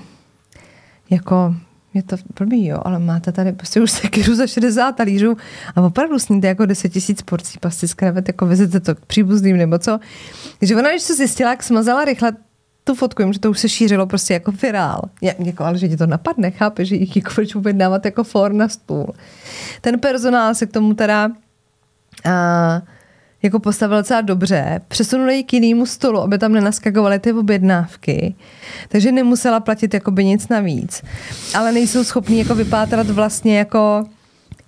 jako je to blbý, jo, ale máte tady prostě už sekiru za 60 talířů a opravdu sníte jako 10 tisíc porcí pasty z krevet, jako vezete to k příbuzným nebo co. Takže ona, když se zjistila, jak smazala rychle tu fotku, že to už se šířilo prostě jako virál. Já, jako, ale že ti to napadne, chápe, že jich jako proč dávat jako for na stůl. Ten personál se k tomu teda uh, jako postavil docela dobře, přesunuli ji k jinému stolu, aby tam nenaskakovaly ty objednávky, takže nemusela platit jakoby nic navíc. Ale nejsou schopní jako vypátrat vlastně jako,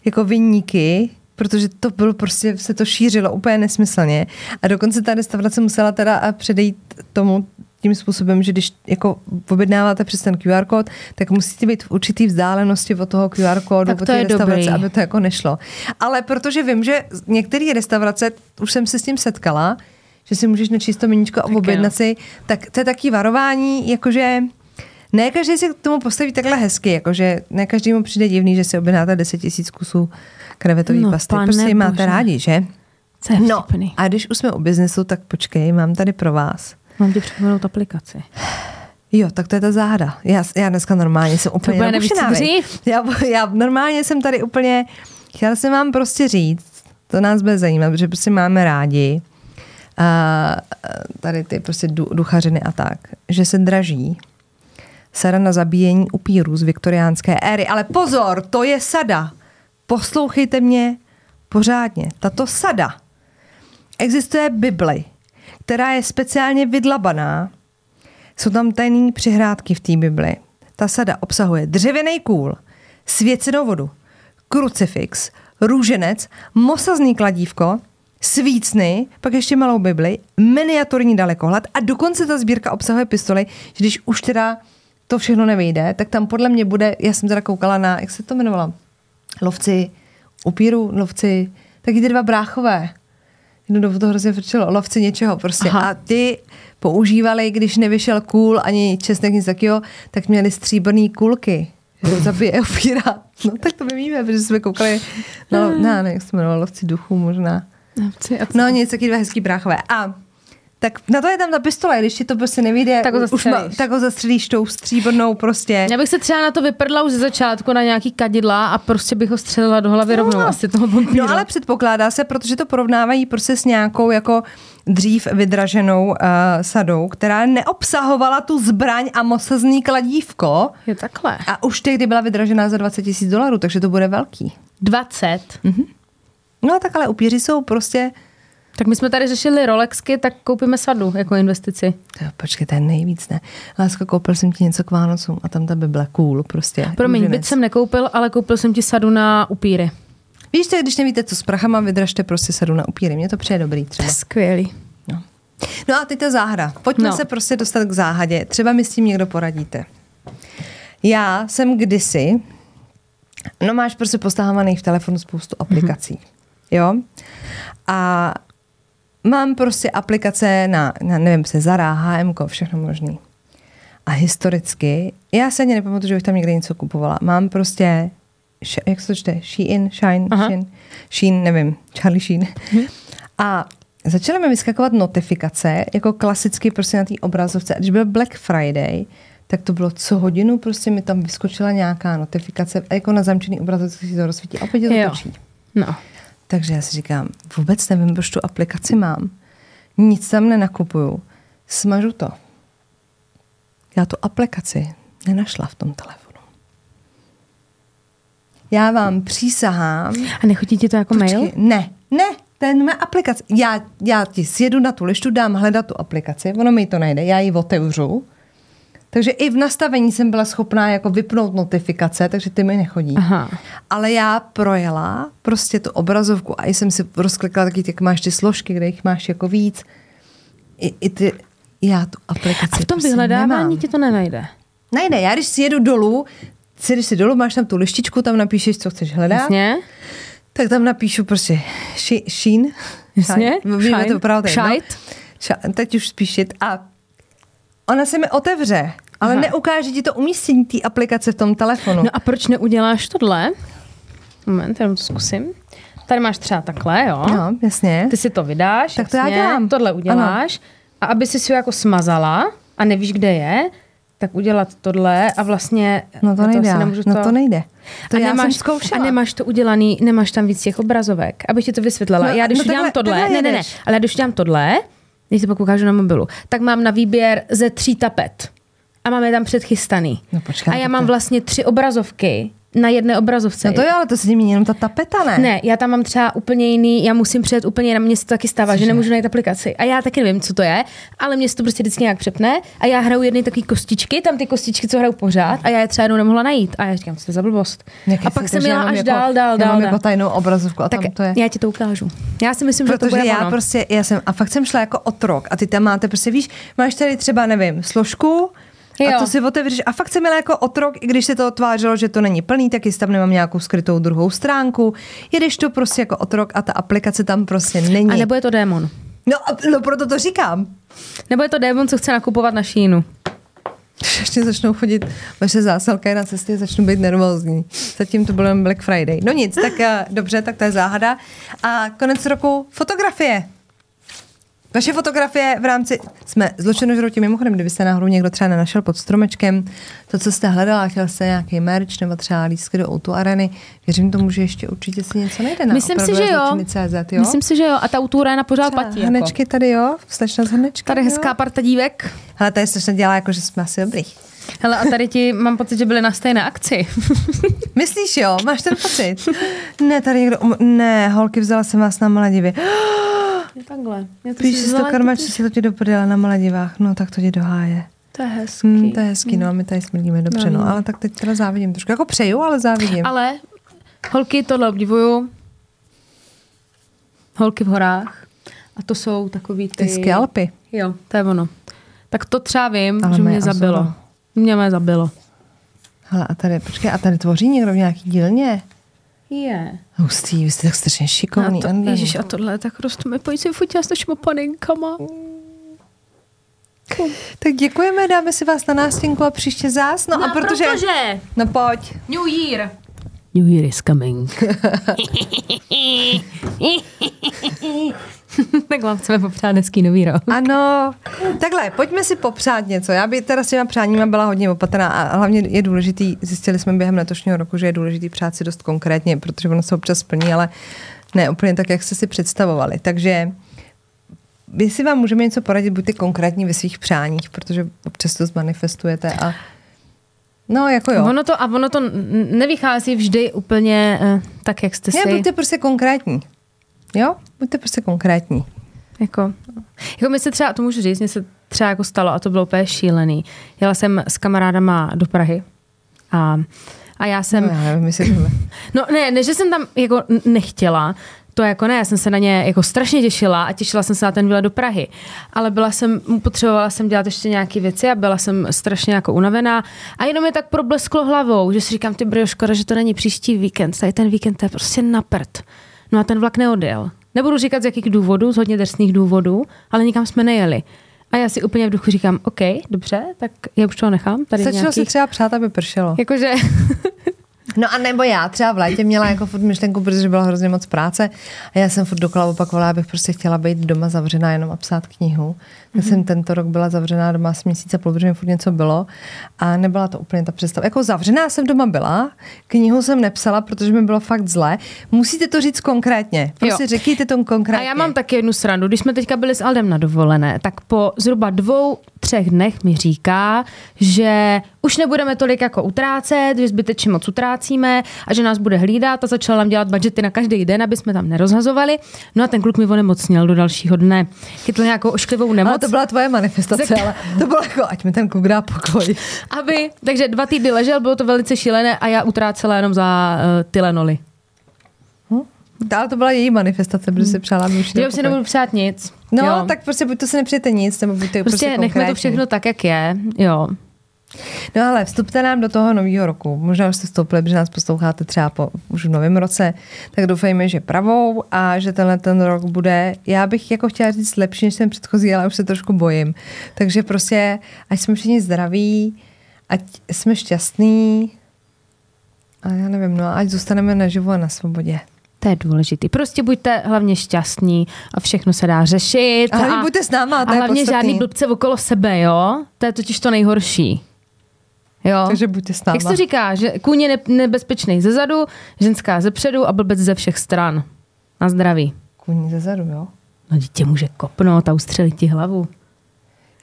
jako vyníky, protože to bylo prostě, se to šířilo úplně nesmyslně. A dokonce ta restaurace musela teda předejít tomu tím způsobem, že když jako objednáváte přes ten QR kód, tak musíte být v určitý vzdálenosti od toho QR kódu, tak od té restaurace, dobrý. aby to jako nešlo. Ale protože vím, že některé restaurace, už jsem se s tím setkala, že si můžeš načíst to meníčko a objednat si, tak to je taky varování, jakože ne každý si k tomu postaví takhle hezky, jakože ne každému přijde divný, že si objednáte 10 tisíc kusů krevetový no, pasty. Prostě máte rádi, že? no, a když už jsme u biznesu, tak počkej, mám tady pro vás Mám ti připomenout aplikaci. Jo, tak to je ta záhada. Já, já dneska normálně jsem úplně to nevíš, já, já normálně jsem tady úplně, chtěla jsem vám prostě říct, to nás bude zajímat, protože prostě máme rádi a tady ty prostě duchařiny a tak, že se draží sada na zabíjení upírů z viktoriánské éry. Ale pozor, to je sada. Poslouchejte mě pořádně. Tato sada existuje Bibli která je speciálně vydlabaná. Jsou tam tajné přihrádky v té Bibli. Ta sada obsahuje dřevěný kůl, svěcenou vodu, krucifix, růženec, mosazný kladívko, svícny, pak ještě malou Bibli, miniaturní dalekohled a dokonce ta sbírka obsahuje pistoli, že když už teda to všechno nevyjde, tak tam podle mě bude, já jsem teda koukala na, jak se to jmenovalo, lovci upíru, lovci, taky ty dva bráchové, jednu dobu to hrozně frčilo, lovci něčeho prostě. Aha. A ty používali, když nevyšel kůl ani česnek, nic takového, tak měli stříbrný kulky. Zabije upíra. No tak to my víme, protože jsme koukali na, na ne, jak se jmenovalo, lovci duchů možná. No nic, taky dva hezký bráchové. A tak na to je tam ta pistole, když ti to prostě nevyjde, tak ho už ma, tak ho zastřelíš tou stříbrnou prostě. Já bych se třeba na to vyprdla už ze začátku na nějaký kadidla a prostě bych ho střelila do hlavy no. rovnou asi toho No ale předpokládá se, protože to porovnávají prostě s nějakou jako dřív vydraženou uh, sadou, která neobsahovala tu zbraň a mosazný kladívko. Je takhle. A už tehdy byla vydražená za 20 tisíc dolarů, takže to bude velký. 20? Mhm. No tak ale upíři jsou prostě tak my jsme tady řešili Rolexky, tak koupíme sadu jako investici. To, počkej, to je nejvíc, ne? Láska, koupil jsem ti něco k Vánocům a tam ta by byla cool prostě. Promiň, byt jsem nekoupil, ale koupil jsem ti sadu na upíry. Víš, že když nevíte, co s prachama, vydražte prostě sadu na upíry. Mně to přeje dobrý třeba. Skvělý. No. no a teď ta záhada. Pojďme no. se prostě dostat k záhadě. Třeba mi s tím někdo poradíte. Já jsem kdysi, no máš prostě postávaný v telefonu spoustu aplikací. Mm-hmm. Jo? A mám prostě aplikace na, na nevím, se Zara, HM, všechno možný. A historicky, já se ani nepamatuju, že bych tam někde něco kupovala. Mám prostě, jak se to čte? Shein, Shine, Aha. Shein, Shein, nevím, Charlie Sheen. Hmm. A začaly mi vyskakovat notifikace, jako klasicky prostě na té obrazovce. A když byl Black Friday, tak to bylo co hodinu, prostě mi tam vyskočila nějaká notifikace jako na zamčený obrazovce si to rozsvítí a opět to točí. No. Takže já si říkám, vůbec nevím, proč tu aplikaci mám. Nic tam nenakupuju. Smažu to. Já tu aplikaci nenašla v tom telefonu. Já vám přísahám. A nechodí ti to jako Počkej, mail? Ne, ne, ten má aplikace. Já, já ti sjedu na tu lištu, dám hledat tu aplikaci, ono mi to najde, já ji otevřu takže i v nastavení jsem byla schopná jako vypnout notifikace, takže ty mi nechodí. Aha. Ale já projela prostě tu obrazovku a jsem si rozklikla taky, jak máš ty složky, kde jich máš jako víc. I, i ty, já tu aplikaci A v tom prostě vyhledávání nemám. ti to nenajde? Najde. Já když si jedu dolů, si, si dolů, máš tam tu lištičku, tam napíšeš, co chceš hledat. Jasně. Tak tam napíšu prostě Sheen. Jasně. Víme to opravdu. No. Teď už spíšit. A ona se mi otevře, ale Aha. neukáže ti to umístění té aplikace v tom telefonu. No a proč neuděláš tohle? Moment, já to zkusím. Tady máš třeba takhle, jo? No, jasně. Ty si to vydáš, Tak jasně, to já dělám. Tohle uděláš. Ano. A aby si si ho jako smazala a nevíš, kde je, tak udělat tohle a vlastně... No to nejde, to no to nejde. To a já nemáš, jsem zkoušela. A nemáš to udělaný, nemáš tam víc těch obrazovek, abych ti to vysvětlila. No, já když no takhle- tohle, takhle ne, ne, ne, ale když udělám tohle, když si pak ukážu na mobilu, tak mám na výběr ze tří tapet. A máme tam předchystaný. No počkej, a já tak mám vlastně tři obrazovky na jedné obrazovce. No to jo, ale to se tím mění jenom ta tapeta, ne? Ne, já tam mám třeba úplně jiný, já musím přijet úplně jinak, mně se to taky stává, že nemůžu najít aplikaci. A já taky nevím, co to je, ale mě se to prostě vždycky nějak přepne a já hraju jedny takový kostičky, tam ty kostičky, co hraju pořád a já je třeba jednou nemohla najít. A já říkám, co to je za blbost. Jak a pak jsem jela mám až jako, dál, dál, já dál. mám jako tajnou obrazovku a tak tam to je. já ti to ukážu. Já si myslím, že to Protože bude já ono. prostě, já jsem, a fakt jsem šla jako otrok a ty tam máte prostě, víš, máš tady třeba, nevím, složku, Jo. a to si otevřeš. A fakt jsem měla jako otrok, i když se to tvářilo, že to není plný, tak jestli tam nemám nějakou skrytou druhou stránku. Jedeš to prostě jako otrok a ta aplikace tam prostě není. A nebo je to démon. No, no proto to říkám. Nebo je to démon, co chce nakupovat na šínu. Ještě začnou chodit vaše zásilky na cestě, začnu být nervózní. Zatím to byl Black Friday. No nic, tak eh, dobře, tak to je záhada. A konec roku fotografie. Vaše fotografie v rámci, jsme zločinožroutí mimochodem, kdybyste náhodou někdo třeba nenašel pod stromečkem to, co jste hledala, chtěl jste nějaký merch nebo třeba lístky do Outu Areny, věřím tomu, že ještě určitě si něco najde na Myslím si, že jo. opravdové.cz, jo? Myslím si, že jo. A ta autura pořád Třeba platí. Jako. Hanečky tady, jo? Slečna z Hanečky, Tady jo? hezká parta dívek. Hele, tady slečna dělá jako, že jsme asi dobrý. Hele, a tady ti mám pocit, že byli na stejné akci. Myslíš jo? Máš ten pocit? Ne, tady někdo... um- Ne, holky, vzala jsem vás na Maledivy. Je takhle. Já Píš si to karma, že si to ti do prdele na Maledivách. No, tak to ti doháje. To je hezký. Hmm, to je hezký, no a my tady smrdíme dobře, no, No. ale tak teď teda závidím trošku. Jako přeju, ale závidím. Ale holky tohle obdivuju. Holky v horách. A to jsou takový ty... Ty skalpy. Jo, to je ono. Tak to třeba vím, Ale že mě zabilo. Mě mě zabilo. Hele, a tady, počkej, a tady tvoří někdo v nějaký dílně? Je. Hustý, vy jste tak strašně šikovný. A to, Anda, no. ježiš, a tohle je tak rosteme. Pojď si fotila s našimi paninkama. Tak děkujeme, dáme si vás na nástěnku a příště zás. No, a protože... protože No pojď. New Year. New Year is coming. tak vám chceme popřát hezký nový rok. Ano, takhle, pojďme si popřát něco. Já by teda s těma přáníma byla hodně opatrná a hlavně je důležitý, zjistili jsme během letošního roku, že je důležitý přát si dost konkrétně, protože ono se občas splní, ale ne úplně tak, jak jste si představovali. Takže jestli vám můžeme něco poradit, buďte konkrétní ve svých přáních, protože občas to zmanifestujete a no, jako jo. Ono to, a ono to nevychází vždy úplně uh, tak, jak jste Ne, si... buďte prostě konkrétní. Jo? Buďte prostě konkrétní. Jako, jako mi se třeba, to můžu říct, mně se třeba jako stalo a to bylo úplně šílený. Jela jsem s kamarádama do Prahy a, a já jsem... No, já nevím. No ne, ne, že jsem tam jako nechtěla, to jako ne, já jsem se na ně jako strašně těšila a těšila jsem se na ten výlet do Prahy. Ale byla jsem, potřebovala jsem dělat ještě nějaké věci a byla jsem strašně jako unavená a jenom mi tak problesklo hlavou, že si říkám, ty brjo, škoda, že to není příští víkend, tady ten víkend to je prostě na prd. No a ten vlak neodjel. Nebudu říkat z jakých důvodů, z hodně drsných důvodů, ale nikam jsme nejeli. A já si úplně v duchu říkám, OK, dobře, tak já už toho nechám. Tady Stačilo nějakých... se třeba přát, aby pršelo. Jakože, No a nebo já třeba v létě měla jako furt myšlenku, protože byla hrozně moc práce a já jsem furt dokola opakovala, abych prostě chtěla být doma zavřená jenom a psát knihu. Tak Mhm. jsem tento rok byla zavřená doma asi měsíce, půl, protože mi furt něco bylo a nebyla to úplně ta představa. Jako zavřená jsem doma byla, knihu jsem nepsala, protože mi bylo fakt zle. Musíte to říct konkrétně. Prostě Jo. řekněte to konkrétně. A já mám taky jednu srandu. Když jsme teďka byli s Aldem na dovolené, tak po zhruba dvou, třech dnech mi říká, že už nebudeme tolik jako utrácet, že zbytečně moc utrácíme a že nás bude hlídat a začala nám dělat budžety na každý den, aby jsme tam nerozhazovali. No a ten kluk mi onemocněl do dalšího dne. Chytl nějakou ošklivou nemoc. Ale to byla tvoje manifestace, ale to bylo jako, ať mi ten kluk dá pokoj. aby, takže dva týdny ležel, bylo to velice šílené a já utrácela jenom za uh, Tylenoly. Ale to byla její manifestace, protože se přála, aby už Že už si nebudu přát nic. No, jo. tak prostě buď to se nepřijete nic, nebo buďte prostě, prostě, nechme to všechno tak, jak je. Jo. No ale vstupte nám do toho nového roku. Možná už jste vstoupili, protože nás posloucháte třeba po, už v novém roce, tak doufejme, že pravou a že tenhle ten rok bude, já bych jako chtěla říct lepší než ten předchozí, ale už se trošku bojím. Takže prostě, ať jsme všichni zdraví, ať jsme šťastní a já nevím, no a ať zůstaneme naživu a na svobodě. To je důležitý. Prostě buďte hlavně šťastní a všechno se dá řešit. A hlavně buďte s náma, to a je hlavně podstatný. žádný blbce okolo sebe, jo? To je totiž to nejhorší. Jo. Takže buďte s náma. Jak se říká, že kůň je ne- nebezpečný ze zadu, ženská ze předu a blbec ze všech stran. Na zdraví. Kůň ze zadu, jo? No dítě může kopnout a ustřelit ti hlavu.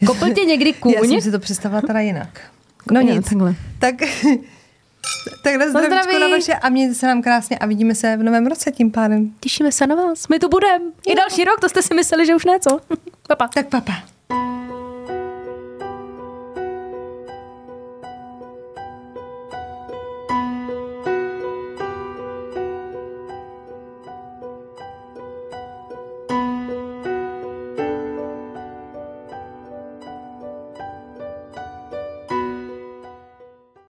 Kopl tě někdy kůň? Já jsem si to představila teda jinak. No nic. takhle. Tak, tak na zdravíčko zdraví. na vaše a mějte se nám krásně a vidíme se v novém roce tím pádem. Těšíme se na vás. My tu budeme. I další rok, to jste si mysleli, že už ne, co? Papa. Tak papa.